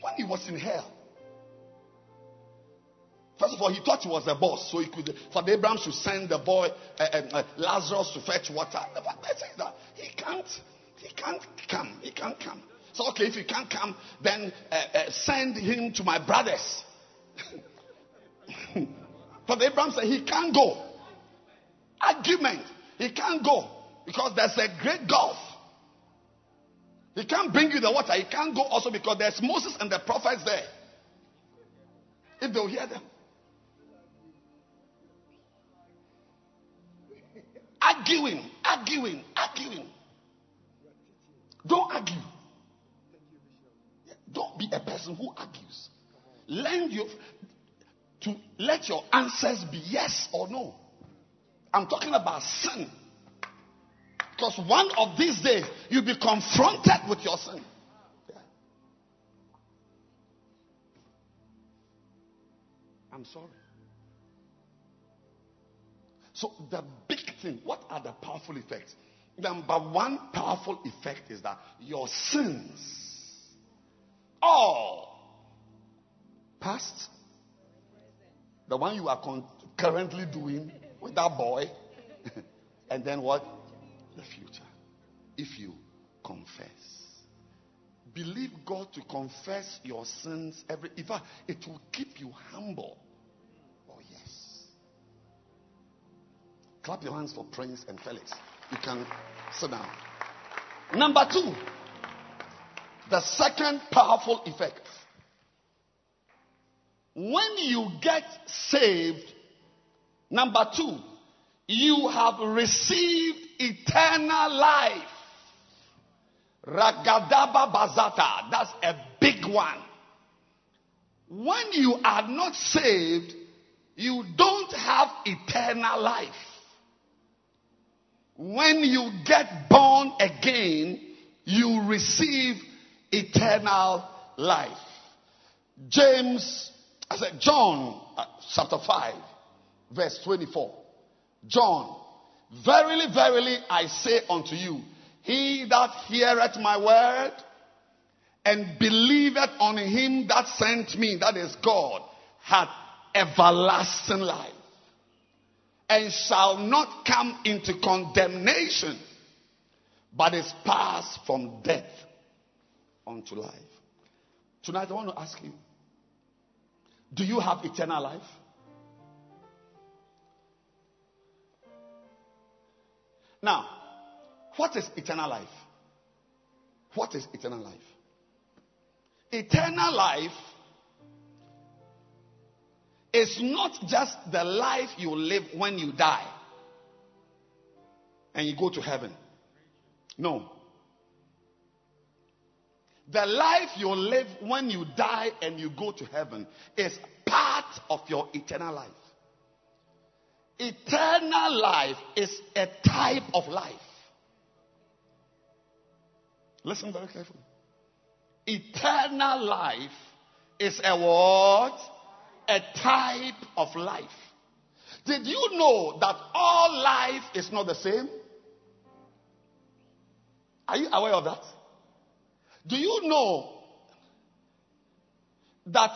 when he was in hell. First of all, he thought he was a boss, so he could. For Abraham to send the boy uh, uh, Lazarus to fetch water. But that he can't. He can't come. He can't come. So okay, if he can't come, then uh, send him to my brothers. but Abraham said he can't go. Argument. He can't go because there's a great gulf he can't bring you the water. He can't go also because there's Moses and the prophets there. If they'll hear them. Arguing, arguing, arguing. Don't argue. Don't be a person who argues. Learn your, to let your answers be yes or no. I'm talking about sin. Because one of these days, you'll be confronted with your sin. Yeah. I'm sorry. So, the big thing, what are the powerful effects? Number one powerful effect is that your sins, all past, the one you are con- currently doing with that boy, and then what? The future. If you confess. Believe God to confess your sins every if I, it will keep you humble. Oh yes. Clap your hands for Prince and Felix. You can sit down. Number two, the second powerful effect. When you get saved, number two, you have received eternal life. Ragadaba Bazata, that's a big one. When you are not saved, you don't have eternal life. When you get born again, you receive eternal life. James, I said, John uh, chapter 5, verse 24. John, verily, verily, I say unto you, he that heareth my word and believeth on him that sent me, that is God, hath everlasting life and shall not come into condemnation, but is passed from death unto life. Tonight, I want to ask you do you have eternal life? Now, what is eternal life? What is eternal life? Eternal life is not just the life you live when you die and you go to heaven. No. The life you live when you die and you go to heaven is part of your eternal life. Eternal life is a type of life. Listen very carefully. Eternal life is a what? A type of life. Did you know that all life is not the same? Are you aware of that? Do you know that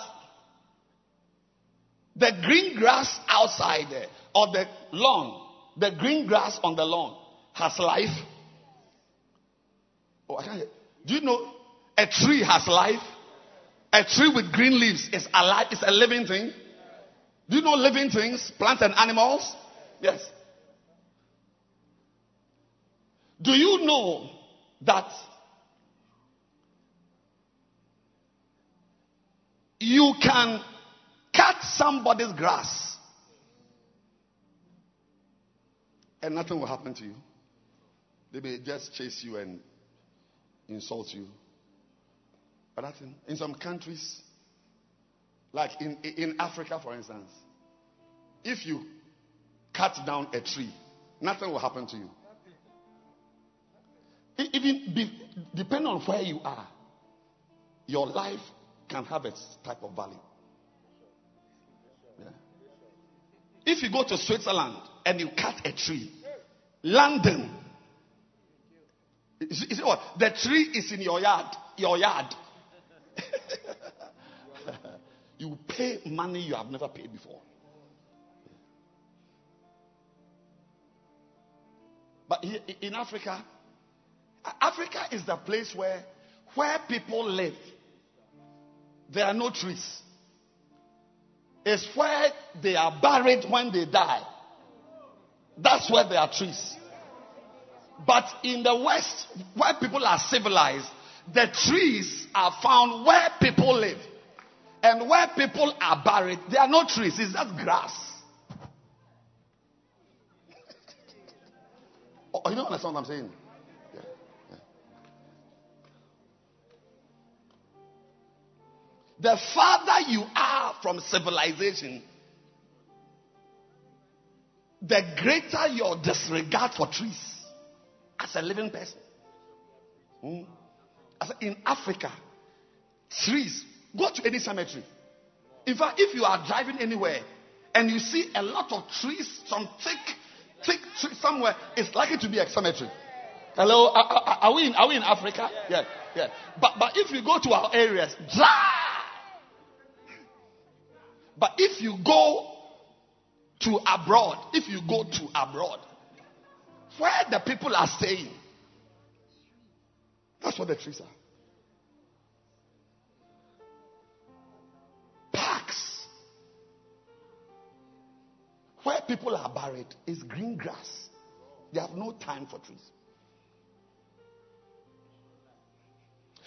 the green grass outside there, or the lawn, the green grass on the lawn, has life? Oh, I can't hear. Do you know a tree has life? A tree with green leaves is alive, it's a living thing. Do you know living things, plants and animals? Yes. Do you know that you can cut somebody's grass and nothing will happen to you? They may just chase you and insult you. But that's in, in some countries, like in, in Africa, for instance, if you cut down a tree, nothing will happen to you. Even be, depending on where you are, your life can have its type of value. Yeah. If you go to Switzerland and you cut a tree, London, you see what? The tree is in your yard. Your yard. You pay money you have never paid before. But in Africa, Africa is the place where where people live. There are no trees. It's where they are buried when they die. That's where there are trees. But in the West, where people are civilized, the trees are found where people live. And where people are buried, there are no trees, it's just grass. oh, you don't understand what I'm saying? the farther you are from civilization, the greater your disregard for trees as a living person. Hmm? As in Africa, trees, go to any cemetery. In fact, if you are driving anywhere and you see a lot of trees, some thick, thick trees somewhere, it's likely to be a cemetery. Hello, are, are, are we in are we in Africa? Yeah, yeah. But but if you go to our areas, dry. But if you go to abroad, if you go to abroad, where the people are staying, that's what the trees are. Where people are buried is green grass. They have no time for trees.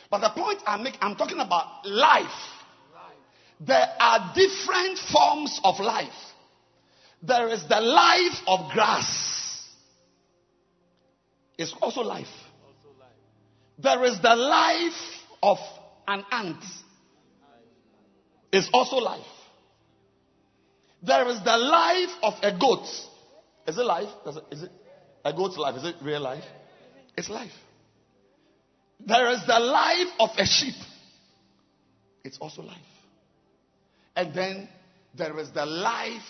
But the point I make, I'm talking about life. There are different forms of life. There is the life of grass. It's also life. There is the life of an ant. It's also life. There is the life of a goat. Is it life? Is it a goat's life? Is it real life? It's life. There is the life of a sheep. It's also life. And then there is the life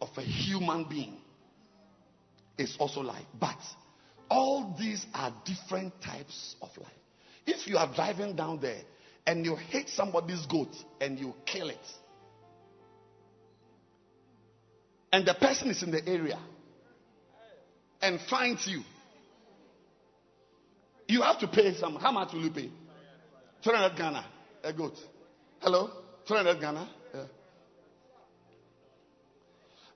of a human being. It's also life. But all these are different types of life. If you are driving down there and you hit somebody's goat and you kill it, and the person is in the area and finds you, you have to pay some. How much will you pay? 200 Ghana, a goat. Hello? 200 Ghana? Yeah.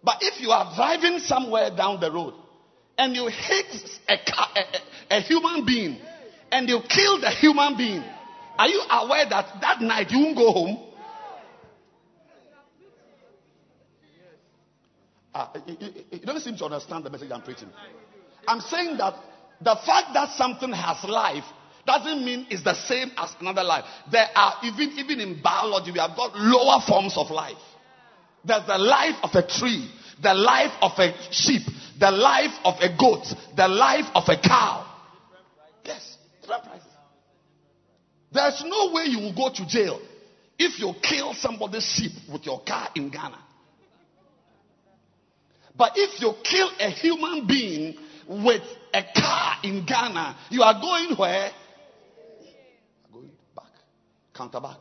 But if you are driving somewhere down the road and you hit a, car, a, a, a human being and you kill the human being, are you aware that that night you won't go home? Uh, you, you don't seem to understand the message I'm preaching. I'm saying that the fact that something has life doesn't mean it's the same as another life. There are even even in biology we have got lower forms of life. There's the life of a tree, the life of a sheep, the life of a goat, the life of a cow. Yes, different prices. There's no way you will go to jail if you kill somebody's sheep with your car in Ghana. But if you kill a human being with a car in Ghana, you are going where? Going back, counter back.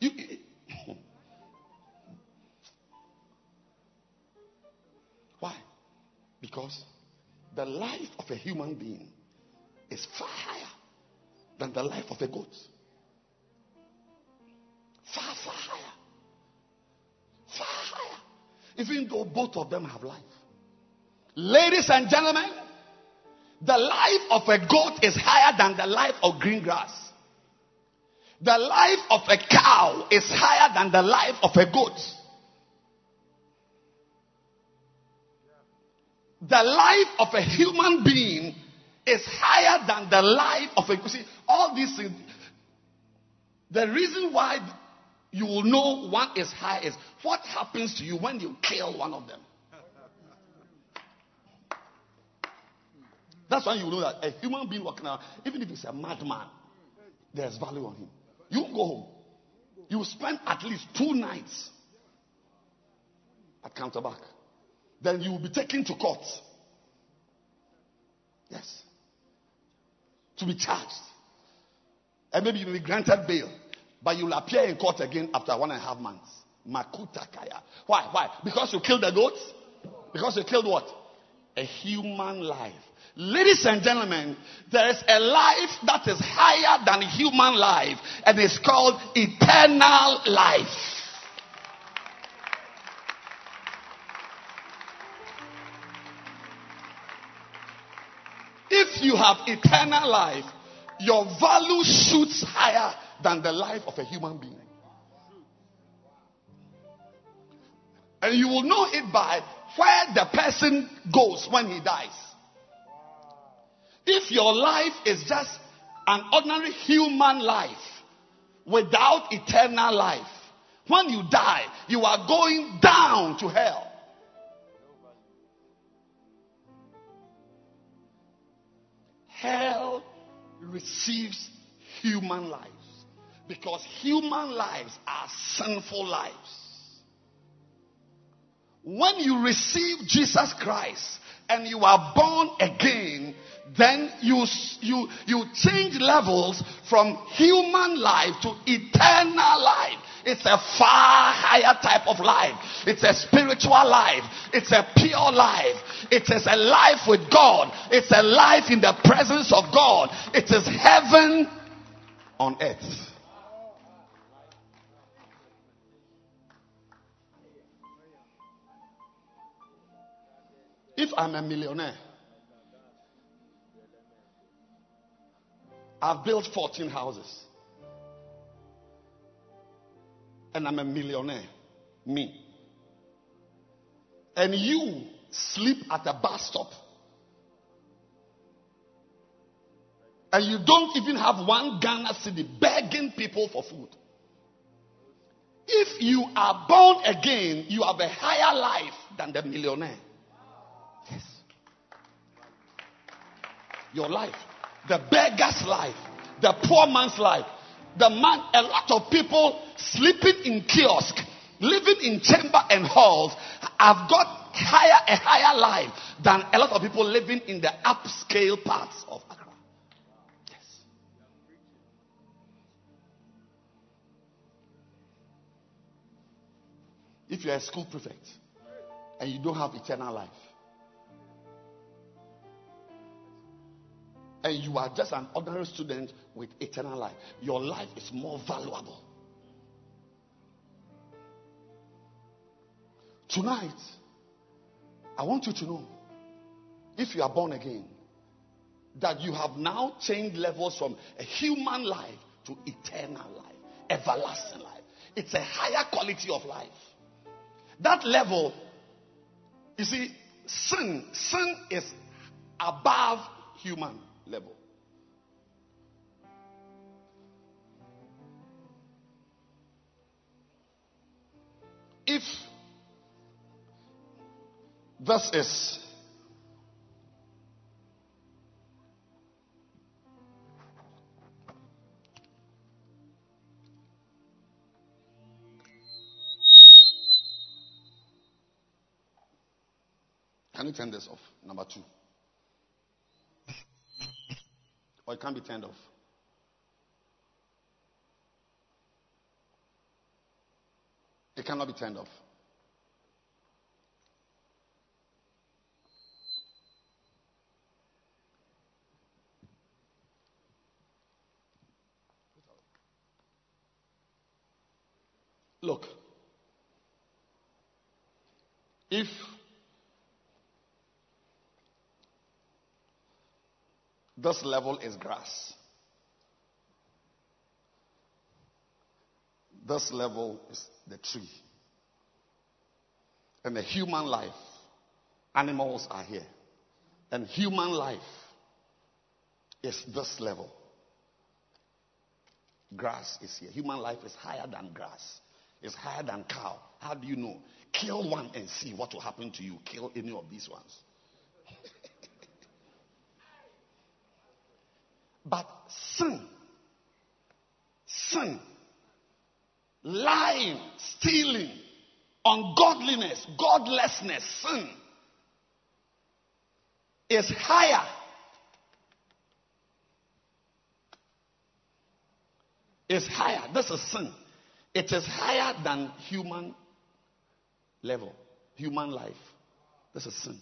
You, why? Because the life of a human being is far higher than the life of a goat. Far, far higher. Even though both of them have life. Ladies and gentlemen, the life of a goat is higher than the life of green grass. The life of a cow is higher than the life of a goat. The life of a human being is higher than the life of a. See, all these things. The reason why you will know one is high is what happens to you when you kill one of them. That's why you know that a human being walking around, even if it's a madman, there's value on him. You go home. You spend at least two nights at counterback. Then you will be taken to court. Yes. To be charged. And maybe you will be granted bail. But you will appear in court again after one and a half months. Makuta Kaya. Why? Why? Because you killed the goats? Because you killed what? A human life. Ladies and gentlemen, there is a life that is higher than human life, and it's called eternal life. If you have eternal life, your value shoots higher than the life of a human being. And you will know it by where the person goes when he dies. If your life is just an ordinary human life, without eternal life. When you die, you are going down to hell. Hell receives human lives because human lives are sinful lives. When you receive Jesus Christ and you are born again, then you, you, you change levels from human life to eternal life. It's a far higher type of life. It's a spiritual life. It's a pure life. It is a life with God. It's a life in the presence of God. It is heaven on earth. If I'm a millionaire, I've built 14 houses. And I'm a millionaire. Me. And you sleep at a bus stop. And you don't even have one Ghana cedi begging people for food. If you are born again, you have a higher life than the millionaire. Your life the beggar's life, the poor man's life, the man, a lot of people sleeping in kiosk, living in chamber and halls have got higher, a higher life than a lot of people living in the upscale parts of Accra. Yes. If you're a school prefect and you don't have eternal life, and you are just an ordinary student with eternal life, your life is more valuable. Tonight, I want you to know if you are born again, that you have now changed levels from a human life to eternal life, everlasting life. It's a higher quality of life. That level, you see, sin, sin is above human level. If this is Can you turn this off? Number two. Or it can't be turned off. It cannot be turned off. Look, if This level is grass. This level is the tree. And the human life, animals are here. And human life is this level. Grass is here. Human life is higher than grass. It's higher than cow. How do you know? Kill one and see what will happen to you. Kill any of these ones. But sin, sin, lying, stealing, ungodliness, godlessness, sin is higher. Is higher. This is sin. It is higher than human level, human life. This is sin.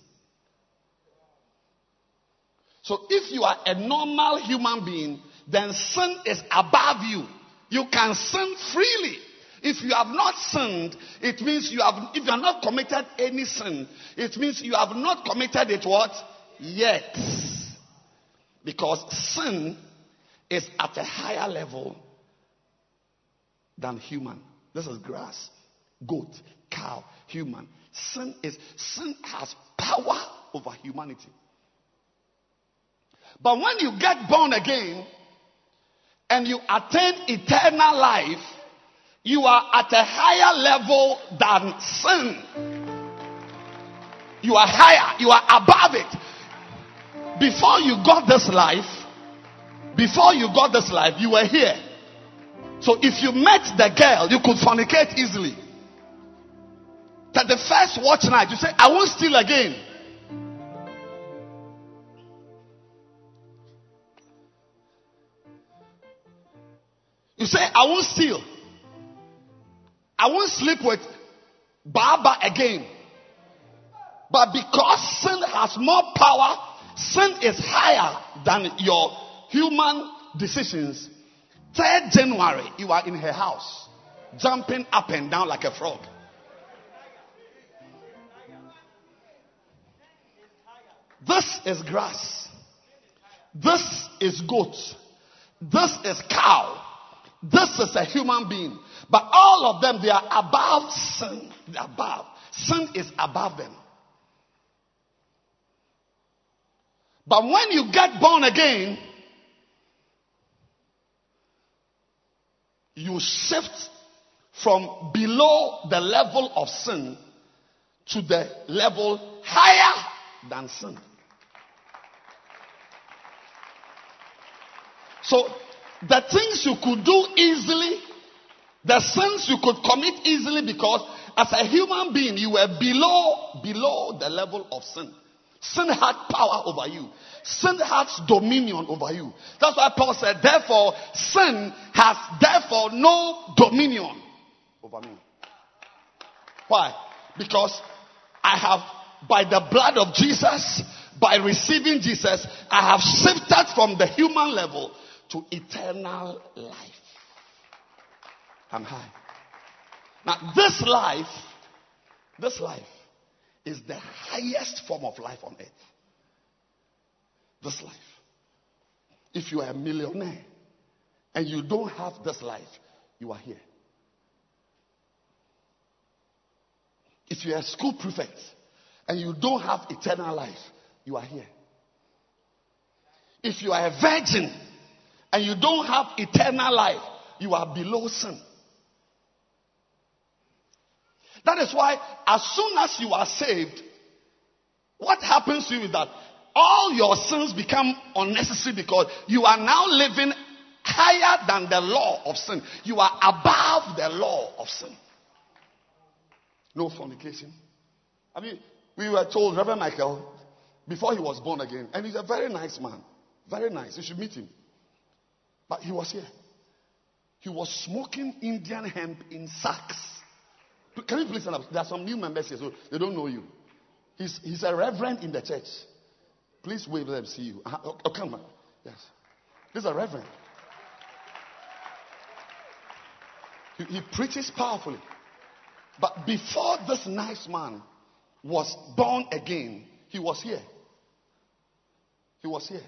So if you are a normal human being, then sin is above you. You can sin freely. If you have not sinned, it means you have, if you have not committed any sin, it means you have not committed it what? Yet. Because sin is at a higher level than human. This is grass, goat, cow, human. Sin is, sin has power over humanity. But when you get born again and you attain eternal life, you are at a higher level than sin. You are higher, you are above it. Before you got this life, before you got this life, you were here. So if you met the girl, you could fornicate easily. That the first watch night, you say, I won't steal again. You say, I won't steal. I won't sleep with Baba again. But because sin has more power, sin is higher than your human decisions. 3rd January, you are in her house, jumping up and down like a frog. This is grass. This is goat. This is cow. This is a human being. But all of them, they are above sin. They're above. Sin is above them. But when you get born again, you shift from below the level of sin to the level higher than sin. So, the things you could do easily, the sins you could commit easily because as a human being you were below below the level of sin. Sin had power over you. Sin has dominion over you. That's why Paul said, therefore, sin has therefore no dominion over me. Why? Because I have, by the blood of Jesus, by receiving Jesus, I have shifted from the human level to eternal life. I'm high. Now, this life, this life is the highest form of life on earth. This life. If you are a millionaire and you don't have this life, you are here. If you are a school prefect and you don't have eternal life, you are here. If you are a virgin and you don't have eternal life, you are below sin. That is why, as soon as you are saved, what happens to you is that all your sins become unnecessary because you are now living higher than the law of sin. You are above the law of sin. No fornication. I mean, we were told Reverend Michael before he was born again, and he's a very nice man. Very nice. You should meet him. But he was here. He was smoking Indian hemp in sacks. Can you please stand up? There are some new members here, so they don't know you. He's, he's a reverend in the church. Please wave, them see you. Uh, oh, come on. Yes. This is a reverend. He, he preaches powerfully. But before this nice man was born again, he was here. He was here.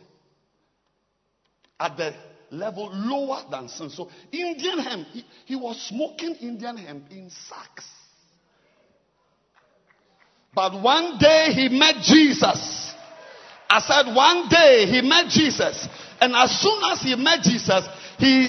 At the level lower than sin. So, Indian hemp, he, he was smoking Indian hemp in sacks. But one day he met Jesus. I said, one day he met Jesus. And as soon as he met Jesus, he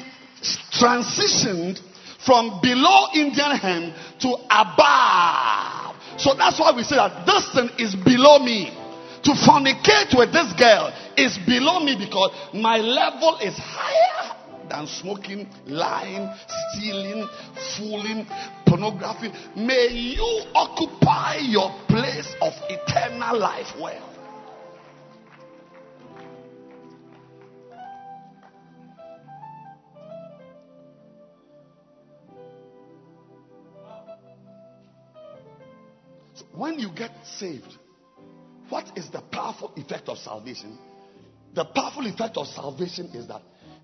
transitioned from below Indian hemp to above. So that's why we say that this thing is below me. To fornicate with this girl is below me because my level is higher than smoking, lying, stealing, fooling, pornography. May you occupy your place of eternal life well. When you get saved, what is the powerful effect of salvation? The powerful effect of salvation is that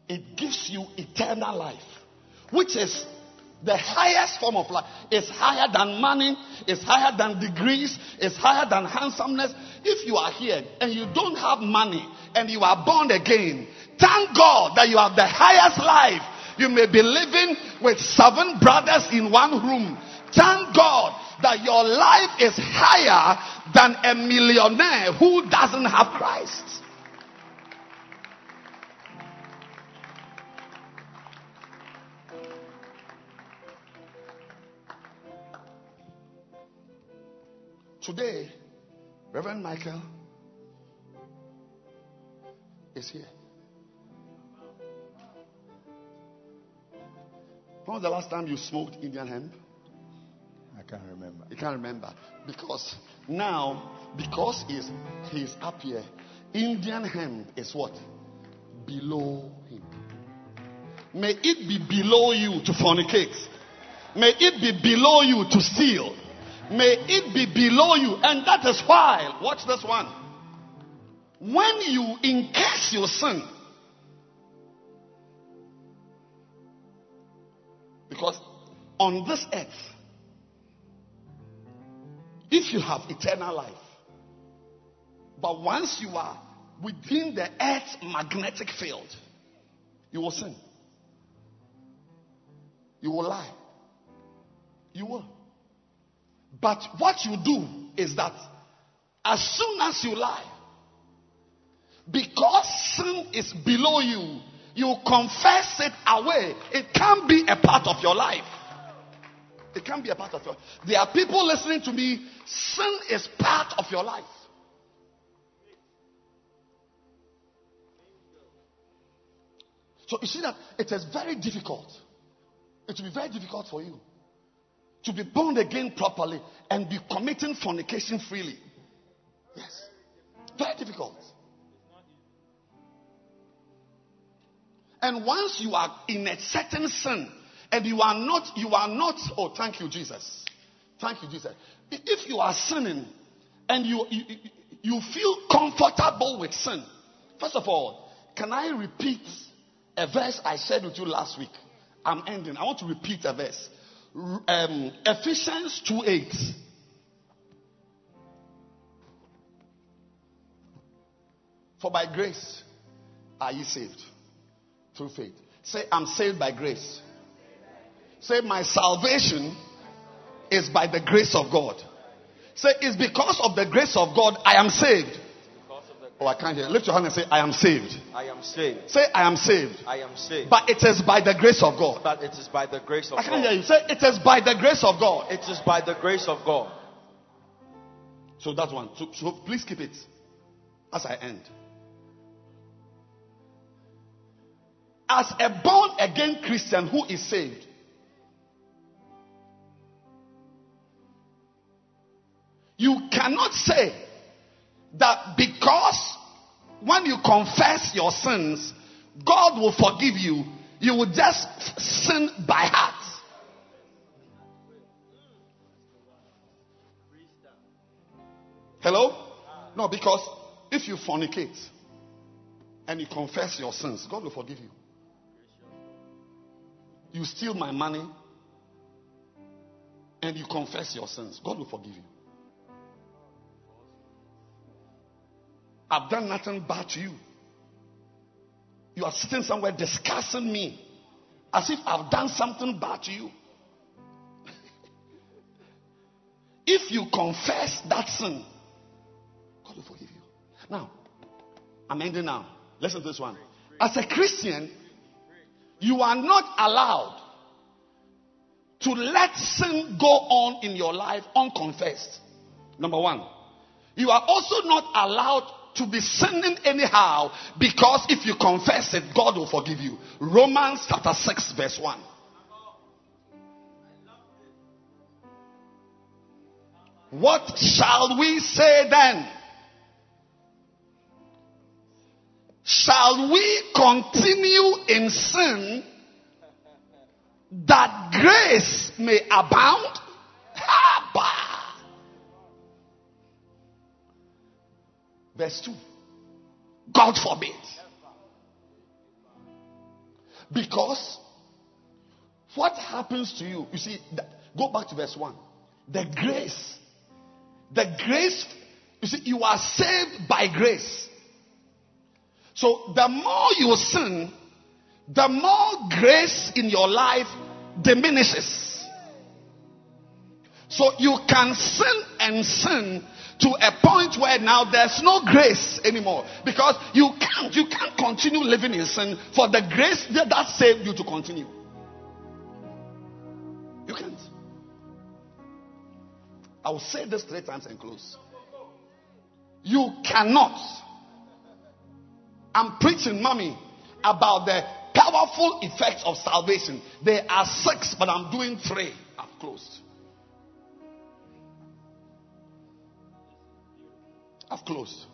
it gives you eternal life, which is the highest form of life. It's higher than money, it's higher than degrees, it's higher than handsomeness. If you are here and you don't have money and you are born again, thank God that you have the highest life. You may be living with seven brothers in one room. Thank God that your life is higher than a millionaire who doesn't have Christ. Today, Reverend Michael is here. When was the last time you smoked Indian hemp? I can't remember. You can't remember. Because now, because he's, he's up here, Indian hemp is what? Below him. May it be below you to fornicate. May it be below you to steal. May it be below you. And that is why, watch this one. When you incase your sin, because on this earth, if you have eternal life, but once you are within the earth's magnetic field, you will sin. You will lie. You will. But what you do is that as soon as you lie, because sin is below you, you confess it away. It can't be a part of your life. It can't be a part of your There are people listening to me. Sin is part of your life. So you see that it is very difficult. It will be very difficult for you to be born again properly and be committing fornication freely. Yes. Very difficult. And once you are in a certain sin and you are not, you are not, oh, thank you, Jesus. Thank you, Jesus. If you are sinning and you, you, you feel comfortable with sin, first of all, can I repeat a verse I shared with you last week? I'm ending. I want to repeat a verse um, Ephesians 2 8. For by grace are ye saved through faith. Say, I'm saved by grace. Say, my salvation is by the grace of God. Say, it's because of the grace of God I am saved. Oh, I can't hear. Lift your hand and say, I am saved. I am saved. Say, I am saved. I am saved. But it is by the grace of God. But it is by the grace of God. I can't God. hear you. Say, it is by the grace of God. It is by the grace of God. So that one. So, so please keep it as I end. As a born again Christian who is saved, you cannot say that because when you confess your sins, God will forgive you, you will just sin by heart. Hello? No, because if you fornicate and you confess your sins, God will forgive you. You steal my money and you confess your sins, God will forgive you. I've done nothing bad to you. You are sitting somewhere discussing me as if I've done something bad to you. if you confess that sin, God will forgive you. Now, I'm ending now. Listen to this one. As a Christian, you are not allowed to let sin go on in your life unconfessed. Number one. You are also not allowed to be sinning anyhow because if you confess it, God will forgive you. Romans chapter 6, verse 1. What shall we say then? Shall we continue in sin that grace may abound? Verse 2. God forbid. Because what happens to you, you see, go back to verse 1. The grace, the grace, you see, you are saved by grace. So the more you sin, the more grace in your life diminishes. So you can sin and sin to a point where now there's no grace anymore because you can't you can't continue living in sin for the grace that, that saved you to continue. You can't. I will say this three times and close. You cannot. I'm preaching, mommy, about the powerful effects of salvation. There are six, but I'm doing three. I've closed. I've closed.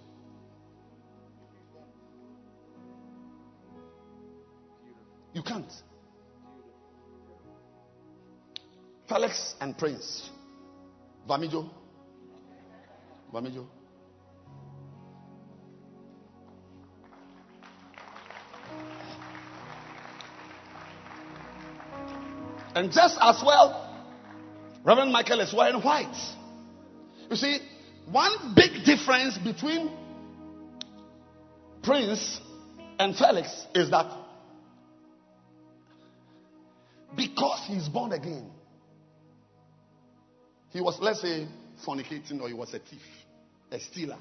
You can't. Felix and Prince. Vamijo. Vamijo. And just as well, Reverend Michael is wearing white. You see, one big difference between Prince and Felix is that because he's born again, he was, let's say, fornicating or he was a thief, a stealer.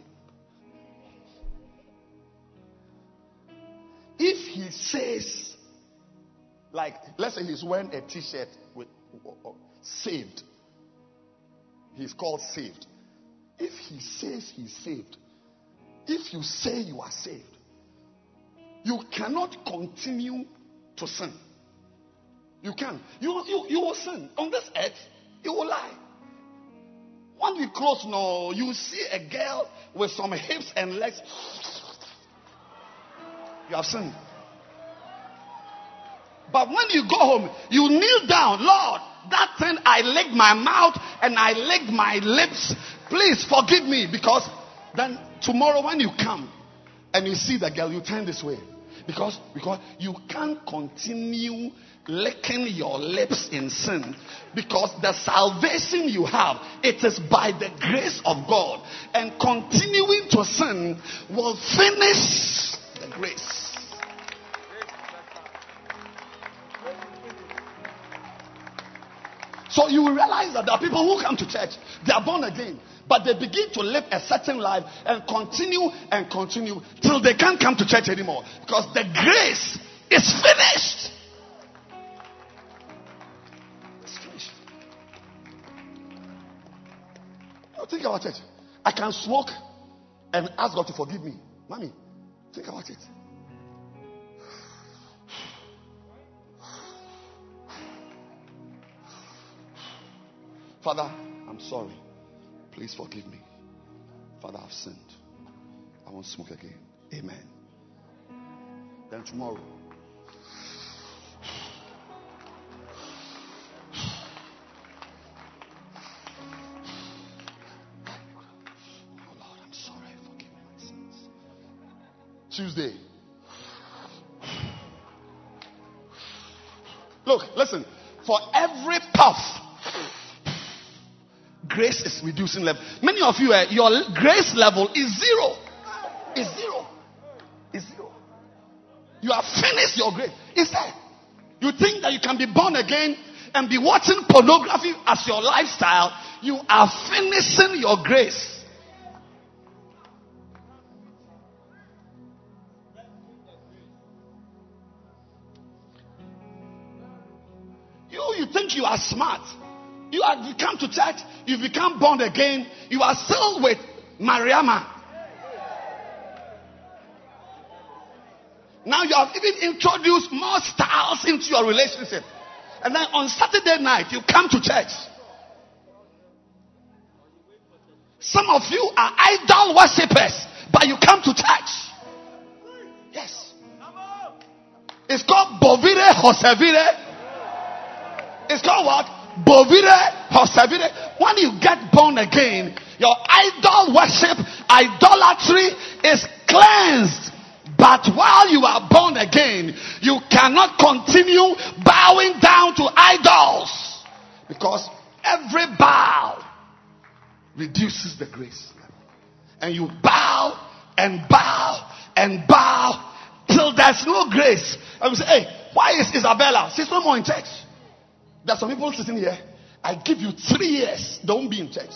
If he says, like, let's say he's wearing a t shirt with saved, he's called saved. If he says he's saved, if you say you are saved, you cannot continue to sin. You can. You, you, you will sin. On this earth, you will lie. When we close now, you see a girl with some hips and legs. You have sinned. But when you go home, you kneel down, Lord, that thing I licked my mouth and I licked my lips. Please forgive me because then tomorrow when you come and you see the girl, you turn this way. Because, because you can't continue licking your lips in sin because the salvation you have it is by the grace of god and continuing to sin will finish the grace so you will realize that there are people who come to church they are born again but they begin to live a certain life and continue and continue till they can't come to church anymore because the grace is finished It's finished. Now think about it. I can smoke and ask God to forgive me. Mommy, think about it. Father, I'm sorry. Please forgive me. Father, I've sinned. I won't smoke again. Amen. Then tomorrow, Oh Lord, I'm sorry, forgive my sins. Tuesday. Look, listen. For every puff, grace is reducing level. Many of you, uh, your grace level is zero. Is zero. Is zero. You have finished your grace. Is there? You think that you can be born again and be watching pornography as your lifestyle? You are finishing your grace. you you think you are smart. You have come to church, you've become born again, you are still with Mariama. Now you have even introduced more styles into your relationship. And then on Saturday night, you come to church. Some of you are idol worshippers, but you come to church. Yes. It's called Bovire Hosevire it's called what? Bovire persevere. When you get born again, your idol worship, idolatry is cleansed. But while you are born again, you cannot continue bowing down to idols. Because every bow reduces the grace. And you bow and bow and bow till there's no grace. And we say, hey, why is Isabella? She's no more in church. There are some people sitting here. I give you three years. Don't be in church.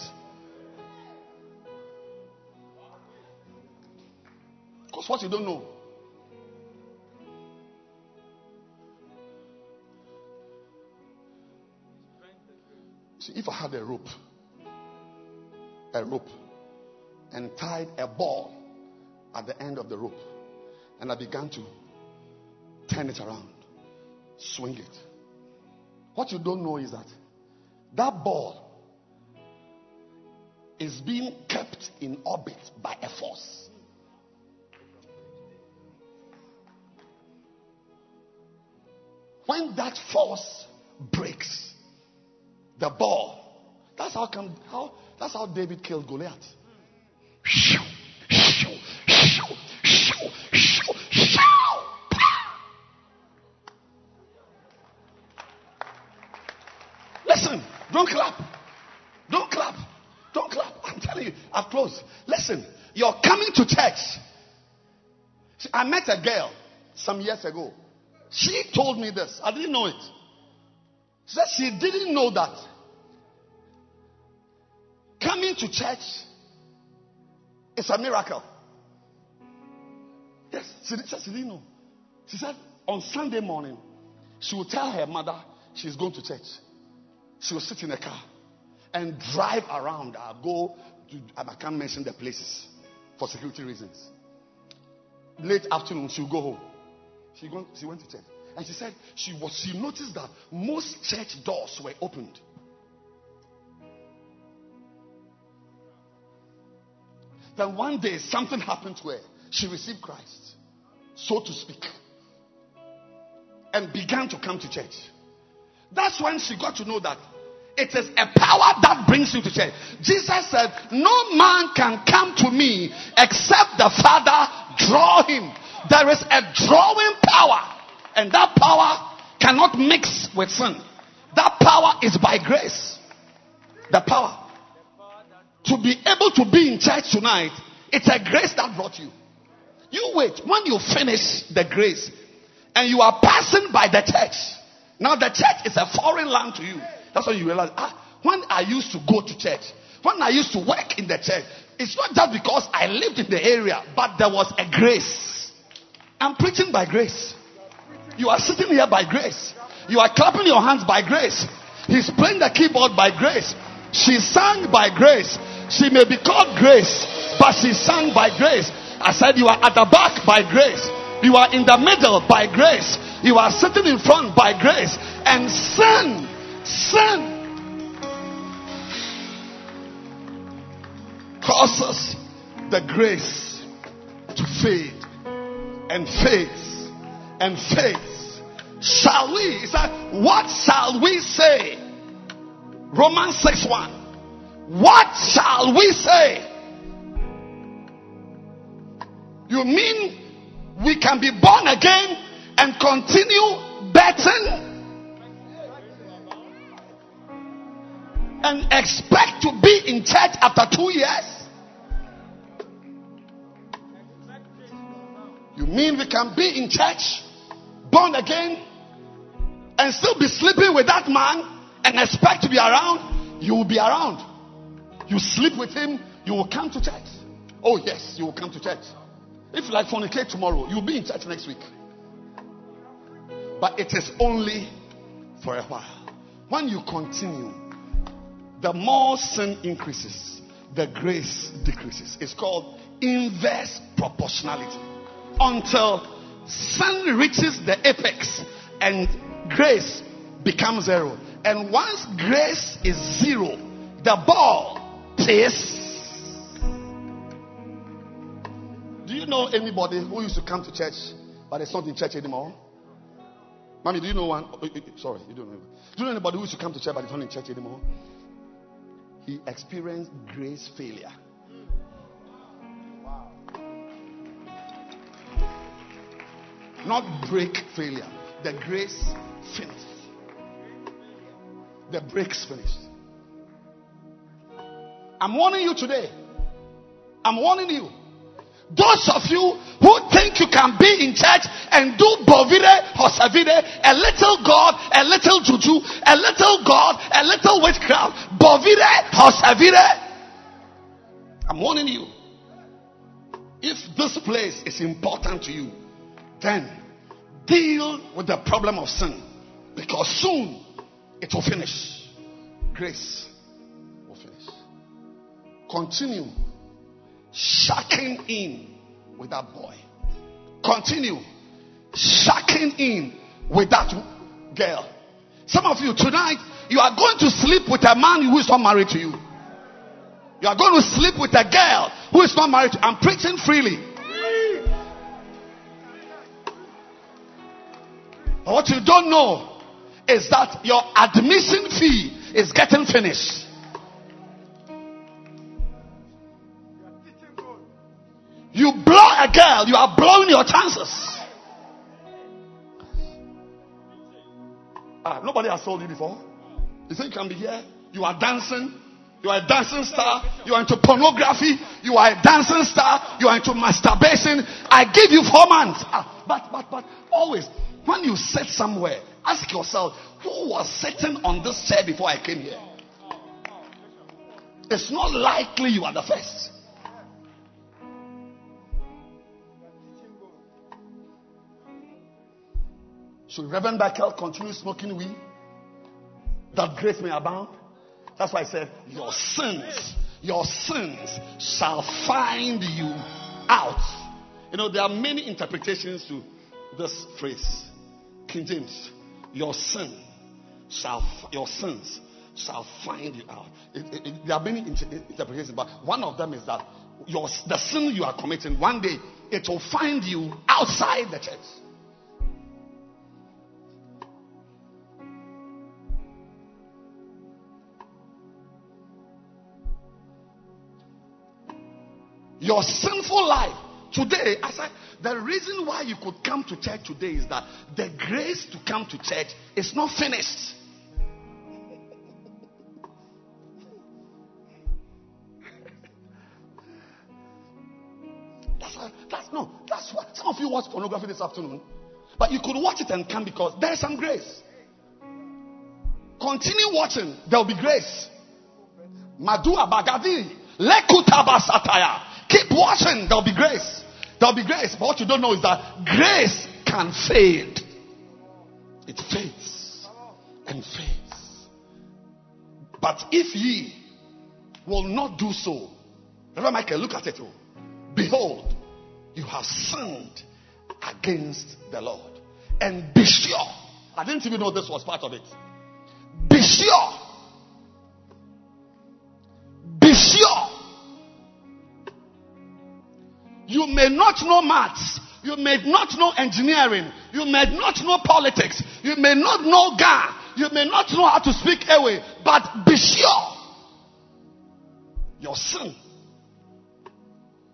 Because what you don't know. See, if I had a rope a rope and tied a ball at the end of the rope. And I began to turn it around, swing it. What you don't know is that that ball is being kept in orbit by a force. When that force breaks, the ball, that's how come how that's how David killed Goliath. Don't clap. Don't clap. Don't clap. I'm telling you, I've closed. Listen, you're coming to church. See, I met a girl some years ago. She told me this. I didn't know it. She said she didn't know that coming to church is a miracle. Yes, she, said she didn't know. She said on Sunday morning, she will tell her mother she's going to church. She will sit in a car and drive around. I'll go to, I can't mention the places for security reasons. Late afternoon, she'll go home. She, go, she went to church. And she said she was she noticed that most church doors were opened. Then one day something happened to her. She received Christ, so to speak, and began to come to church. That's when she got to know that it is a power that brings you to church. Jesus said, No man can come to me except the Father draw him. There is a drawing power, and that power cannot mix with sin. That power is by grace. The power. To be able to be in church tonight, it's a grace that brought you. You wait. When you finish the grace and you are passing by the church, now the church is a foreign land to you. That's when you realize, ah, when I used to go to church, when I used to work in the church, it's not just because I lived in the area, but there was a grace. I'm preaching by grace. You are sitting here by grace. You are clapping your hands by grace. He's playing the keyboard by grace. She sang by grace. She may be called grace, but she sang by grace. I said, You are at the back by grace. You are in the middle by grace. You are sitting in front by grace. And sin, sin causes the grace to fade and fades and fades. Shall we? He said, What shall we say? Romans 6 1. What shall we say? You mean we can be born again and continue betting and expect to be in church after two years? You mean we can be in church, born again, and still be sleeping with that man and expect to be around? You will be around. You sleep with him, you will come to church. Oh, yes, you will come to church. If you like fornicate tomorrow, you'll be in church next week. But it is only for a while. When you continue, the more sin increases, the grace decreases. It's called inverse proportionality. Until sin reaches the apex and grace becomes zero. And once grace is zero, the ball plays. Do you know anybody who used to come to church but it's not in church anymore? Mommy, do you know one? Oh, oh, oh, sorry, you don't know. Do you know anybody who used to come to church but it's not in church anymore? He experienced grace failure. Not brake failure. The grace finished. The brakes finished. I'm warning you today. I'm warning you. Those of you who think you can be in church and do bovire bovide, hosavide, a little God, a little juju, a little God, a little witchcraft, bovire bovide, hosavide. I'm warning you. If this place is important to you, then deal with the problem of sin because soon it will finish. Grace will finish. Continue shacking in with that boy. Continue shacking in with that girl. Some of you tonight, you are going to sleep with a man who is not married to you. You are going to sleep with a girl who is not married to you. I'm preaching freely. But what you don't know is that your admission fee is getting finished. You blow a girl, you are blowing your chances. Ah, nobody has told you before. You think you can be here? You are dancing. You are a dancing star. You are into pornography. You are a dancing star. You are into masturbation. I give you four months. Ah, but, but, but, always, when you sit somewhere, ask yourself, who was sitting on this chair before I came here? It's not likely you are the first. Should Reverend Michael continue smoking weed? That grace may abound. That's why I said, Your sins, your sins shall find you out. You know, there are many interpretations to this phrase. King James, your sin shall, your sins shall find you out. It, it, it, there are many inter- interpretations, but one of them is that your, the sin you are committing, one day it will find you outside the church. Your sinful life. Today, I said, the reason why you could come to church today is that the grace to come to church is not finished. That's, why, that's no, that's what some of you watch pornography this afternoon, but you could watch it and come because there's some grace. Continue watching, there'll be grace. Madua Bagadi, Lekutaba Sataya. Keep watching. There'll be grace. There'll be grace. But what you don't know is that grace can fade. It fades and fades. But if ye will not do so, Reverend Michael, look at it. Oh. Behold, you have sinned against the Lord. And be sure. I didn't even know this was part of it. Be sure. You may not know maths. You may not know engineering. You may not know politics. You may not know Ga. You may not know how to speak Ewe. But be sure your sin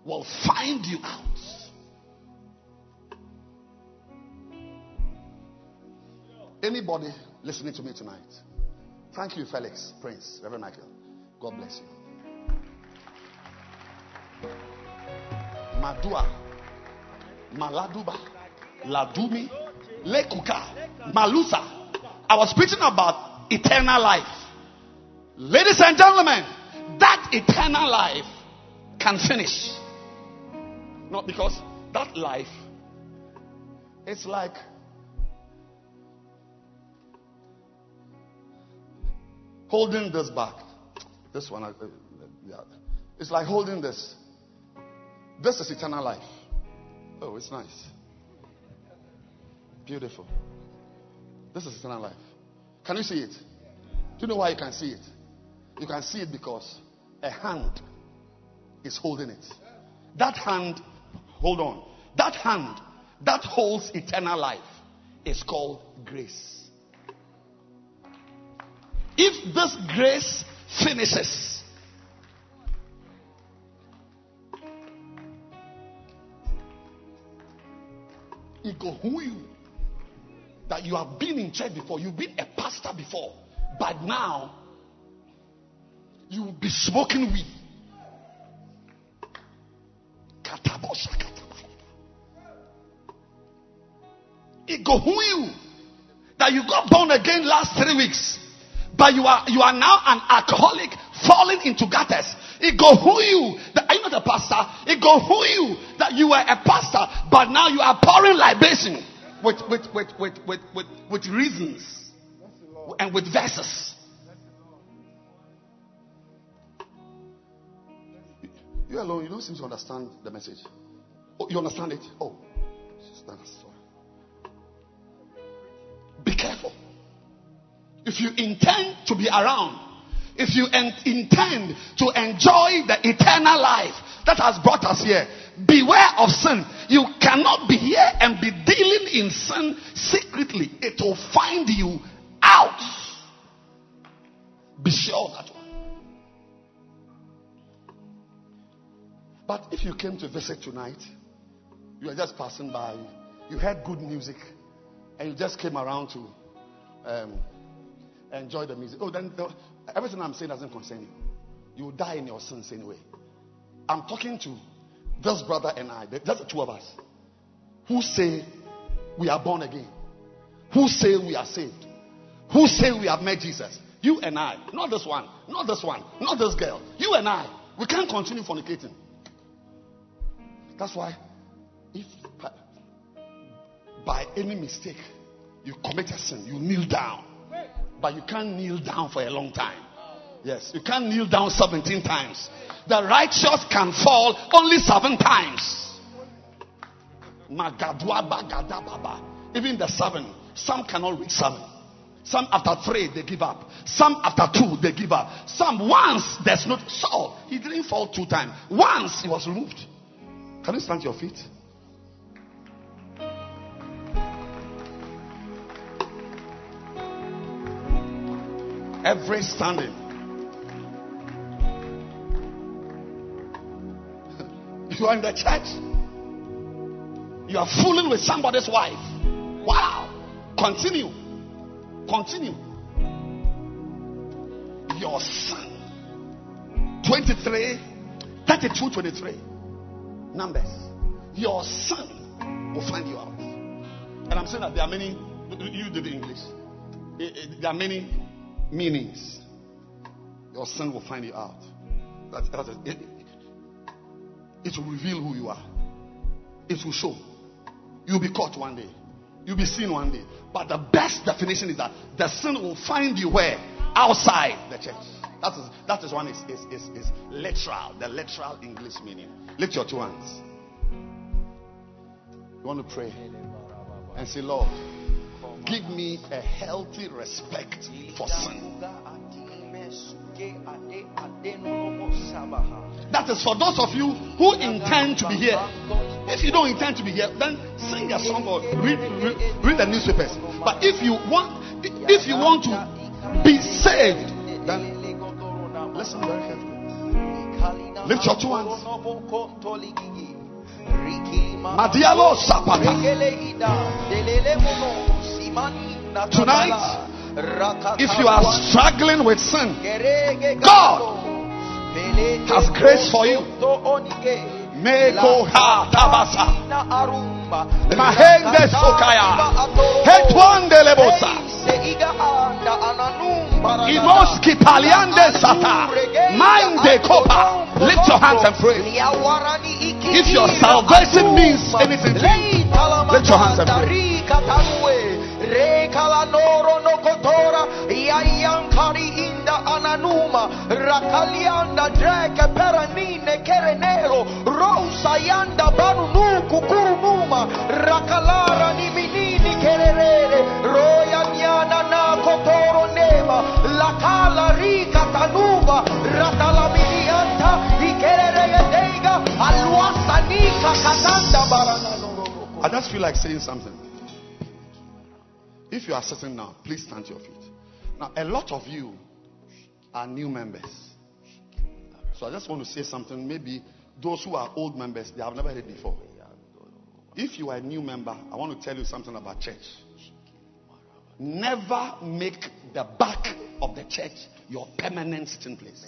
will find you out. Anybody listening to me tonight? Thank you, Felix, Prince, Reverend Michael. God bless you. Madua, Maladuba, Ladumi, Lekuka, Malusa. I was preaching about eternal life. Ladies and gentlemen, that eternal life can finish. Not because that life, it's like holding this back. This one, uh, yeah. It's like holding this. This is eternal life. Oh, it's nice. Beautiful. This is eternal life. Can you see it? Do you know why you can see it? You can see it because a hand is holding it. That hand, hold on. That hand that holds eternal life is called grace. If this grace finishes, go who you that you have been in church before, you've been a pastor before, but now you will be smoking weed. It go who you that you got born again last three weeks, but you are you are now an alcoholic falling into gutters. It go who you that are you not a pastor? It go who you that you were a pastor, but now you are pouring libation with with with with with with, with reasons and with verses. You alone, you don't seem to understand the message. Oh, you understand it? Oh. Be careful. If you intend to be around, if you en- intend to enjoy the eternal life that has brought us here, beware of sin. You cannot be here and be dealing in sin secretly. It will find you out. Be sure of that one. But if you came to visit tonight, you are just passing by, you heard good music, and you just came around to um, enjoy the music. Oh, then the, everything I'm saying doesn't concern you. You will die in your sins anyway. I'm talking to this brother and I, just the two of us, who say we are born again, who say we are saved, who say we have met Jesus. You and I, not this one, not this one, not this girl. You and I, we can't continue fornicating. That's why, if uh, by any mistake you commit a sin, you kneel down. But you can't kneel down for a long time. Yes, you can't kneel down 17 times. The righteous can fall only seven times. Even the seven, some cannot reach seven. Some after three they give up. Some after two they give up. Some once there's no Saul. He didn't fall two times. Once he was removed. Can you stand to your feet? Every standing. You are in the church. You are fooling with somebody's wife. Wow. Continue. Continue. Your son. 23, 32, 23. Numbers. Your son will find you out. And I'm saying that there are many, you did the English. Eh, eh, there are many meanings. Your son will find you out. That, that is, it, it will reveal who you are. It will show. You'll be caught one day. You'll be seen one day. But the best definition is that the sin will find you where? Outside the church. That is that is one is, is, is, is literal, the literal English meaning. Lift your two hands. You want to pray and say, Lord, give me a healthy respect for sin. That is for those of you who intend to be here. If you don't intend to be here, then sing a song or read, read, read the newspapers. But if you want, if you want to be saved, then listen very carefully. Lift your two hands. Madialo Sapata. Tonight, if you are struggling with sin, God has grace for you. Meko ha tabasa. Mahende sokaya. Hetwande lebosa. Imoski paliande sata. Minde kopa. Lift your hands and pray. If your salvation means anything lift your hands and pray. No kotora yayankari inda ananuma rakalianda dreke peranine kerenero rosa yanda rakalara ni minini kererere roya na kotoro nema lakala rika tanuba deiga alwasanika katanda barana I just feel like saying something. If you are sitting now, please stand to your feet. Now, a lot of you are new members. So I just want to say something. Maybe those who are old members, they have never heard it before. If you are a new member, I want to tell you something about church. Never make the back of the church your permanent sitting place.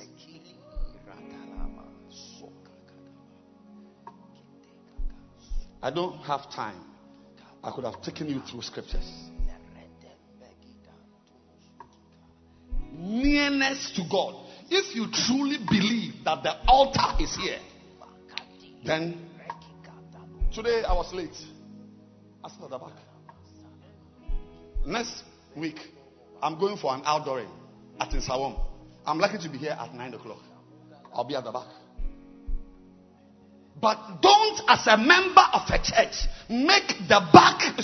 I don't have time. I could have taken you through scriptures. Nearness to God. If you truly believe that the altar is here, then today I was late. I at the back. Next week, I'm going for an outdooring at Nsawam. I'm likely to be here at 9 o'clock. I'll be at the back. But don't, as a member of a church, make the back.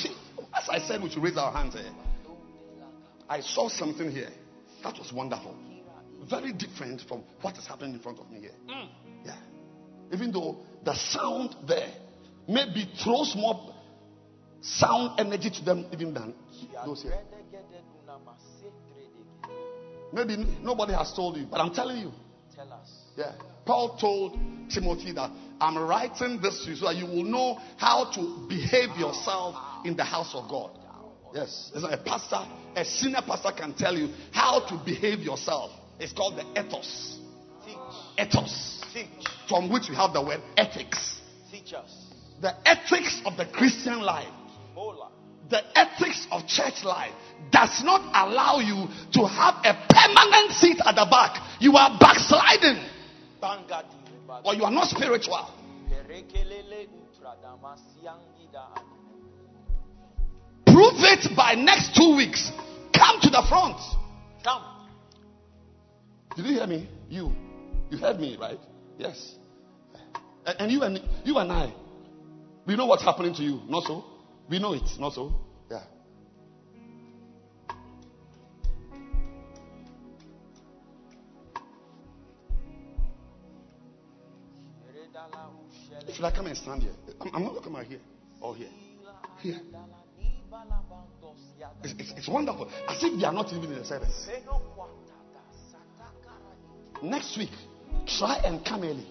As I said, we should raise our hands here. I saw something here that was wonderful. Very different from what is happening in front of me here. Mm. Yeah. Even though the sound there maybe throws more sound energy to them even than those here. Maybe nobody has told you, but I'm telling you. Tell us. Yeah. Paul told Timothy that I'm writing this to you so that you will know how to behave yourself in the house of God. Yes. There's a pastor, a senior pastor can tell you how to behave yourself. It's called the ethos. Teach. Ethos. Teach. From which we have the word ethics. Teach us. The ethics of the Christian life Bola. the ethics of church life does not allow you to have a permanent seat at the back. You are backsliding or you are not spiritual. Prove it by next two weeks. Come to the front. Come. Did you hear me? You. You heard me, right? Yes. And you and you and I, we know what's happening to you. Not so? We know it. Not so? Yeah. Should I come and stand here? I'm, I'm not looking at here or here. Here. It's, it's, wonderful. As if they are not even in the service. Next week, try and come early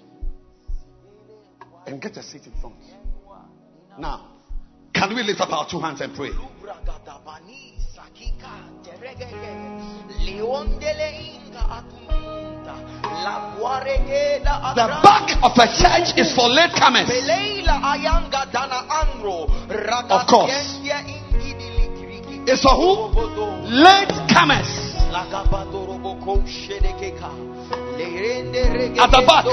and get a seat in front. Now, can we lift up our two hands and pray? The back of a church is for latecomers. Of course. It's for who? Lerende rege At the back.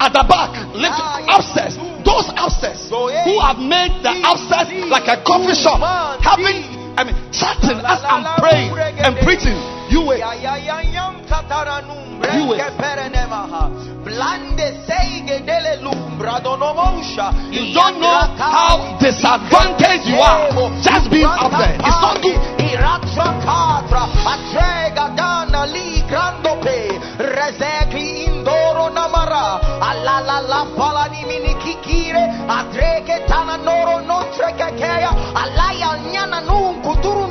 At the back. Lift upstairs. Those upstairs who have made the upstairs like a coffee shop. Having, I mean, chatting as I'm praying and preaching. You wait. You wait. brenge perenemaha. Blande seige dele lumbra donomosha. You don't know how disadvantaged you are just being up there. It's not good. Iratra katra atrega dana li grando pe rezekli indoro namara alala la palani mini kikire adreke tana noro non trekekeya alaya nyana num kuturu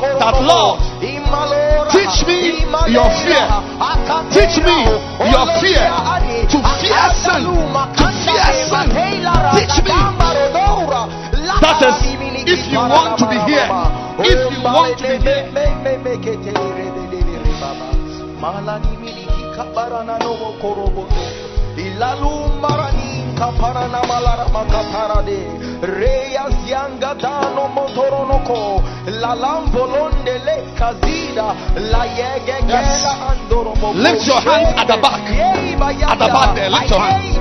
koro That Lord, teach me your fear. Teach me your fear. To fear sin. To fear sin. Teach me. That is, if you want to be here, if you want to be here, kaparana malara makaparade Reyas yanga dano motoronoko La lambolonde le kazida La yege Yes. gela andoro mo Lift your hands at the back. At the back there, lift your hands.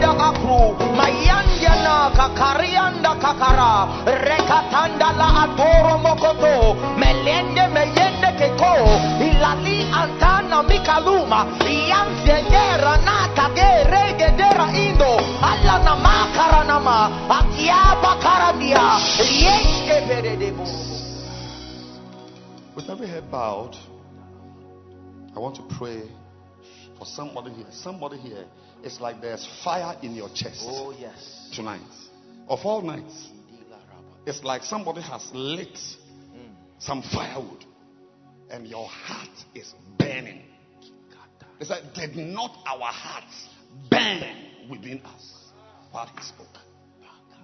Ayeda akru Mayanja na kakarianda kakara. Rekatanda la adoro mokoto. Melende meyende keko. Ilali antana mikaluma. Iyanzengera na kagere indo. Alla na makara nama Akiaba karadia Yeshke beredebo with every head bowed, I want to pray for somebody here. Somebody here. It's like there's fire in your chest. Oh yes tonight. Of all nights, it's like somebody has lit some firewood and your heart is burning. It's like, did not our hearts burn within us while he spoke?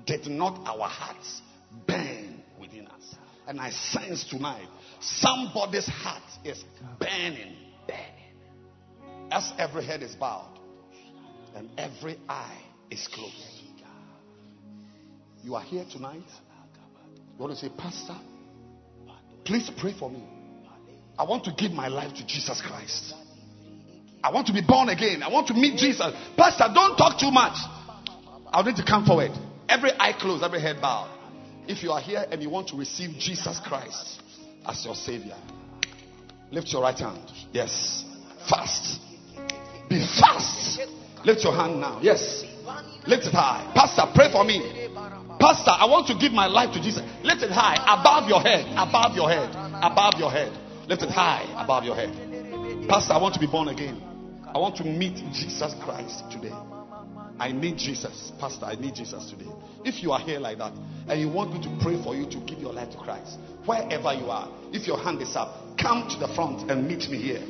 Did not our hearts burn within us? And I sense tonight somebody's heart is burning, burning. As every head is bowed and every eye is closed. You are here tonight. You want to say, Pastor, please pray for me. I want to give my life to Jesus Christ. I want to be born again. I want to meet Jesus. Pastor, don't talk too much. I'll need to come forward. Every eye closed, every head bowed. If you are here and you want to receive Jesus Christ as your Savior, lift your right hand. Yes. Fast. Be fast. Lift your hand now. Yes. Lift it high. Pastor, pray for me. Pastor, I want to give my life to Jesus. Lift it high. Above your head. Above your head. Above your head. Lift it high. Above your head. Pastor, I want to be born again. I want to meet Jesus Christ today. I need Jesus. Pastor, I need Jesus today. If you are here like that and you want me to pray for you to give your life to Christ, wherever you are, if your hand is up, come to the front and meet me here.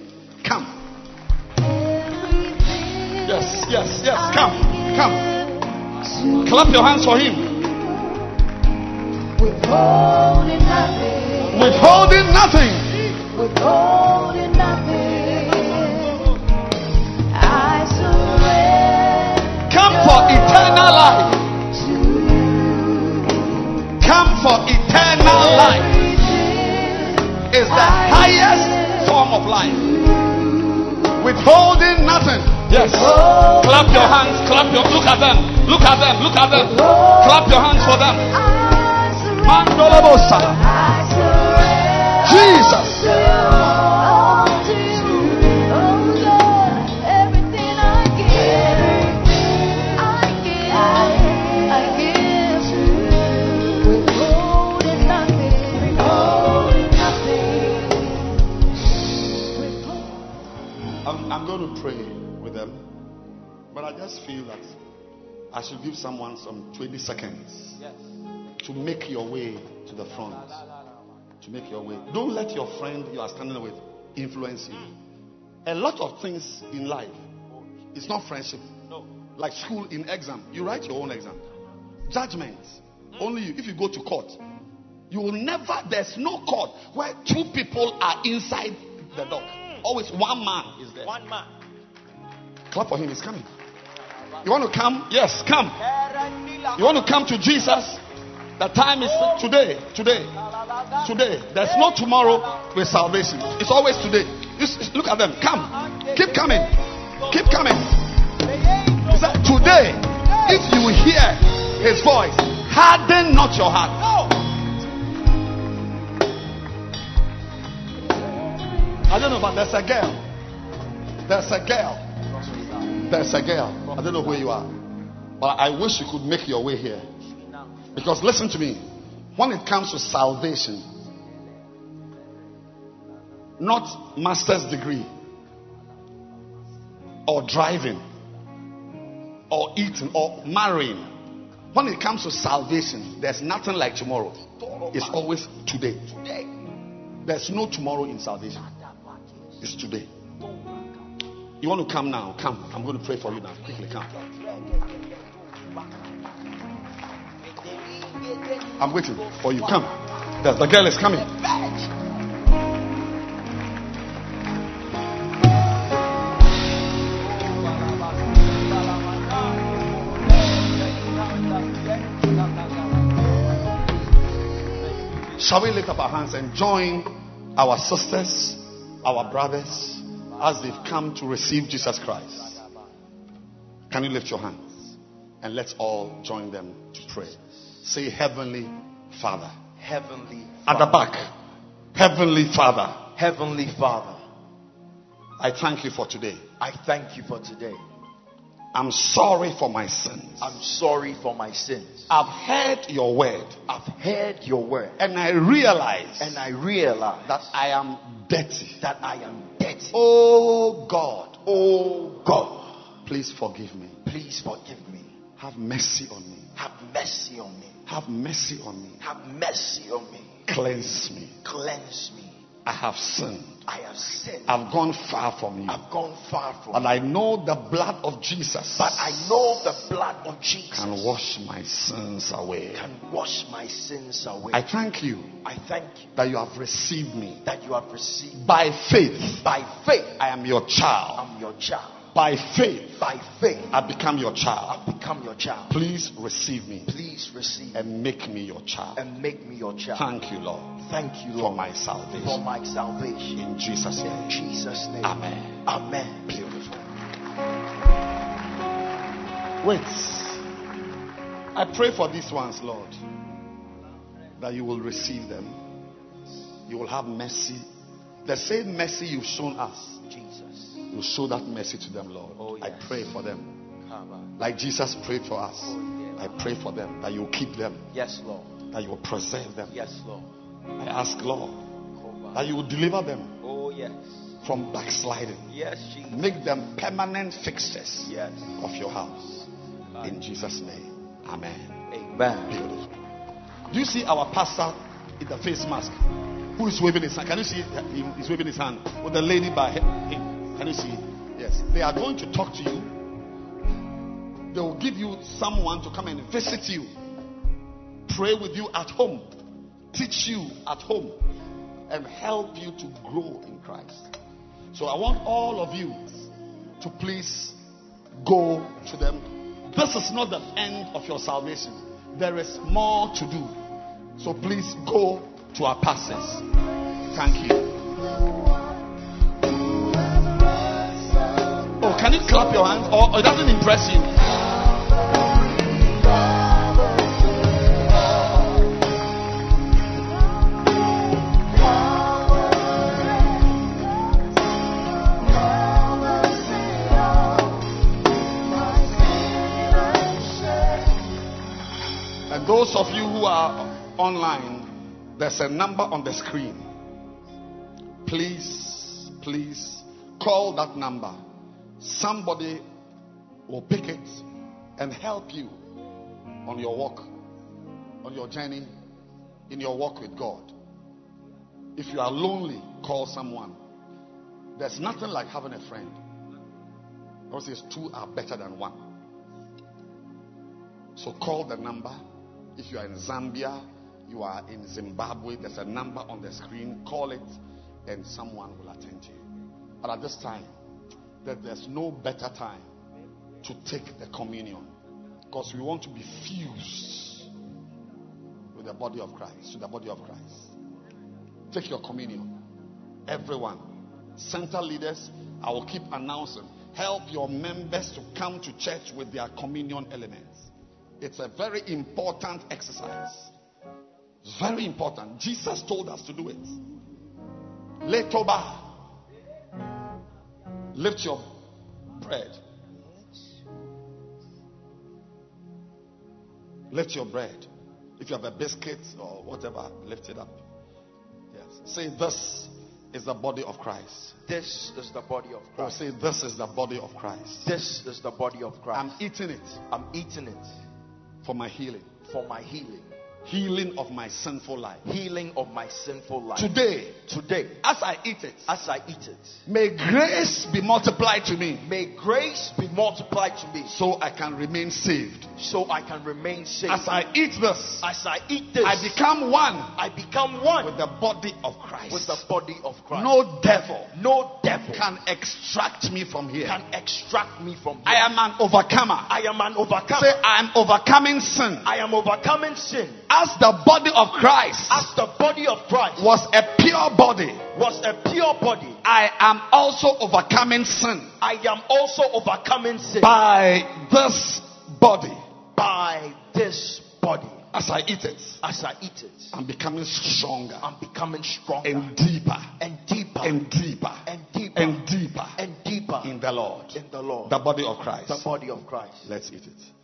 Come. Yes, yes, yes. Come, come. Clap your hands for him. Withholding nothing. Withholding nothing. Withholding nothing. I surrender Come for eternal life. Come for eternal life. Is the highest form of life. Withholding nothing. Yes. Clap your hands. Clap your. Look at them. Look at them. Look at them. Clap your hands for them. Jesus. All to you, oh Lord, everything I give, I give, I give to you. Withholding nothing, withholding nothing. I'm, I'm going to pray with them, but I just feel that I should give someone some 20 seconds to make your way to the front. To make your way. Don't let your friend you are standing with influence you. A lot of things in life, it's not friendship. No. Like school in exam, you write your own exam. Judgment, only you. If you go to court, you will never, there's no court where two people are inside the dock. Mm. Always one man is there. One man. Clap for him, he's coming. You want to come? Yes, come. You want to come to Jesus? The time is today, today, today. There's no tomorrow with salvation. It's always today. You s- look at them. Come. Keep coming. Keep coming. He said, Today, if you hear his voice, harden not your heart. I don't know, but there's a girl. There's a girl. There's a girl. I don't know where you are. But I wish you could make your way here. Because listen to me. When it comes to salvation, not master's degree, or driving, or eating, or marrying. When it comes to salvation, there's nothing like tomorrow. It's always today. There's no tomorrow in salvation. It's today. You want to come now? Come. I'm going to pray for you now. Quickly come. I'm waiting for you. Come. The, girl is coming. Shall we lift up our hands and join our sisters, our brothers, as they've come to receive Jesus Christ? Can you lift your hands? And let's all join them to pray. Say, Heavenly Father. Heavenly Father. At the back. Heavenly Father. Heavenly Father, I thank you for today. I thank you for today. I'm sorry for my sins. I'm sorry for my sins. I've heard your word I've heard your word and I realize and I realize that I am dirty. that I am dirty. Oh God, Oh God, please forgive me. please forgive me. Have mercy on me. Have mercy on me. Have mercy on me. Have mercy on me. Cleanse me. Cleanse me. I have sinned. I have sinned. I've gone far from you. I've gone far from you. And. I know the blood of Jesus But I know the blood of Jesus can wash my sins away. can wash my sins away. I thank you I thank you that you have received me. that you have received me. By faith, by faith. I am your child. I'm your child. By faith, By faith, I become your child. I've become your child. Please receive me Please receive and make me your child. and make me your child. Thank you, Lord, Thank you, for my salvation for my salvation. In Jesus' In name. Jesus' name. Amen. Amen. Beautiful. Wait. I pray for these ones, Lord, that you will receive them. You will have mercy. The same mercy you've shown us, Jesus. You show that mercy to them, Lord. Oh, I pray for them. Like Jesus prayed for us. Oh, yeah. I pray for them that you keep them, Yes, Lord. that you will preserve them. Yes, Lord. I ask, Lord, that you will deliver them Oh, yes. from backsliding. Yes, Jesus. Make them permanent fixtures Yes. of your house. In Jesus' name. Amen. Amen. Beautiful. Do you see our pastor in the face mask? Who is waving his hand? Can you see? He's waving his hand with the lady by him. Can you see? Yes. They are going to talk to you. They will give you someone to come and visit you, pray with you at home, teach you at home, and help you to grow in Christ. So I want all of you to please go to them. This is not the end of your salvation. There is more to do. So please go to our pastors. Thank you. Oh, can you clap your hands? Or oh, it doesn't impress you? And those of you who are online, there's a number on the screen. Please, please call that number. Somebody will pick it and help you on your walk, on your journey, in your walk with God. If you are lonely, call someone. There's nothing like having a friend. God says two are better than one. So call the number. If you are in Zambia, you are in Zimbabwe, there's a number on the screen. Call it and someone will attend to you. But at this time, that there's no better time to take the communion because we want to be fused with the body of Christ, to the body of Christ. Take your communion. Everyone, center leaders, I will keep announcing. Help your members to come to church with their communion elements. It's a very important exercise. Very important. Jesus told us to do it. Letoba. Lift your bread. Lift your bread. If you have a biscuit or whatever, lift it up. Yes. Say, This is the body of Christ. This is the body of Or Christ. say, This is the body of Christ. This is the body of Christ. I'm eating it I'm eating it for my healing. for my healing. Healing of my sinful life. Healing of my sinful life. Today, Today, as I eat it, as I eat it, may grace be multiplied to me may grace be multiplied to me so I can remain saved. so I can remain safe. As I eat this, As I eat this, I become one I become one with the body of Christ. with the body of Christ. No devil no devil can extract me from here. can extract me from here. I am an overcomer. I am an overcomer. Say, I am overcoming sin. I am overcoming sin. As the body of Christ As the body of Christ was a pure body, was a pure body, I am also overcoming sin I am also overcoming sin by this body. by this body. As I eat it, As I eat it, I'm becoming stronger I'm becoming stronger and deeper and deeper and deeper and deeper and deeper and deeper in the Lord. in the Lord. The body of Christ. the body of Christ. Let's eat it.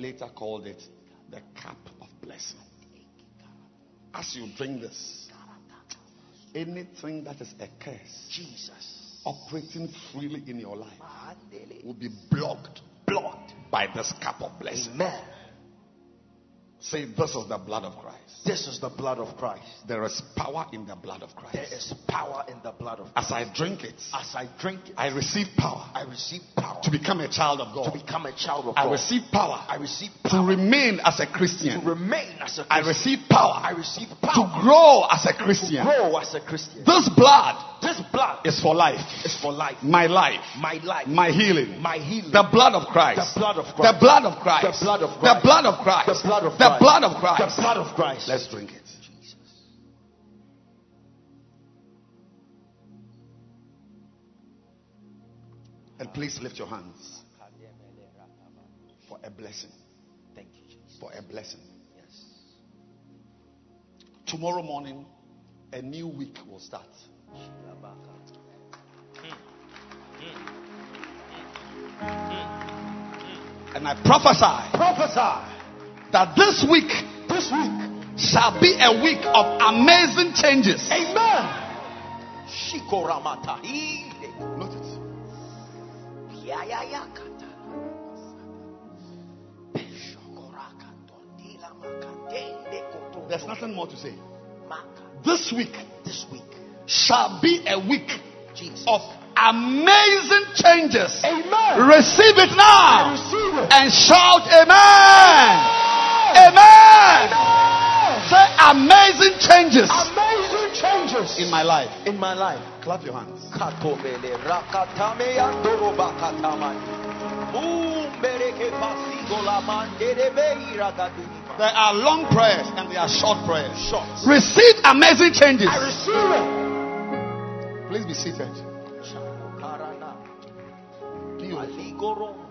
Later called it the cup of blessing. As you drink this, anything that is a curse Jesus. operating freely in your life will be blocked, blocked by this cup of blessing. Amen. Say, This is the blood of Christ. This is the blood of Christ. There is power in the blood of Christ. There is power in the blood of Christ. As I drink it, As I drink it, I receive power I receive power to become a child of God. to become a child of I God. I receive power I receive power. to remain as a Christian. to remain as a I Christian. I receive power I receive power to grow as a Christian. to Christian. grow as a Christian. This blood This blood is for life. is for life. My life. My life. My healing. My healing. The blood of Christ. The blood of Christ. The blood of Christ. The blood of The Christ. blood of Christ. The blood of The Christ. blood of Christ. The blood of Christ. Let's drink it. Jesus. And please lift your hands for a blessing. Thank you, Jesus. For a blessing. Yes. Tomorrow morning, a new week will start. Hmm. And I prophesy Prophesy that this week this week. shall be a week of amazing changes. Amen. Shikoramata. Note it. There's nothing more to say. This week This week. Shall be a week Jesus. of amazing changes. Amen. Receive it now Receive it. and shout Amen. Amen. Say amazing changes Amazing changes in my life. in my life. Clap your hands. Katobele rakatame yandoro bakatamani. Mumbereke pasigo la manderebe iragaduni. There are long prayers and there are short prayers. Short. Receive amazing changes. I receive it. Please be seated. Karana. Beautiful. Aligoro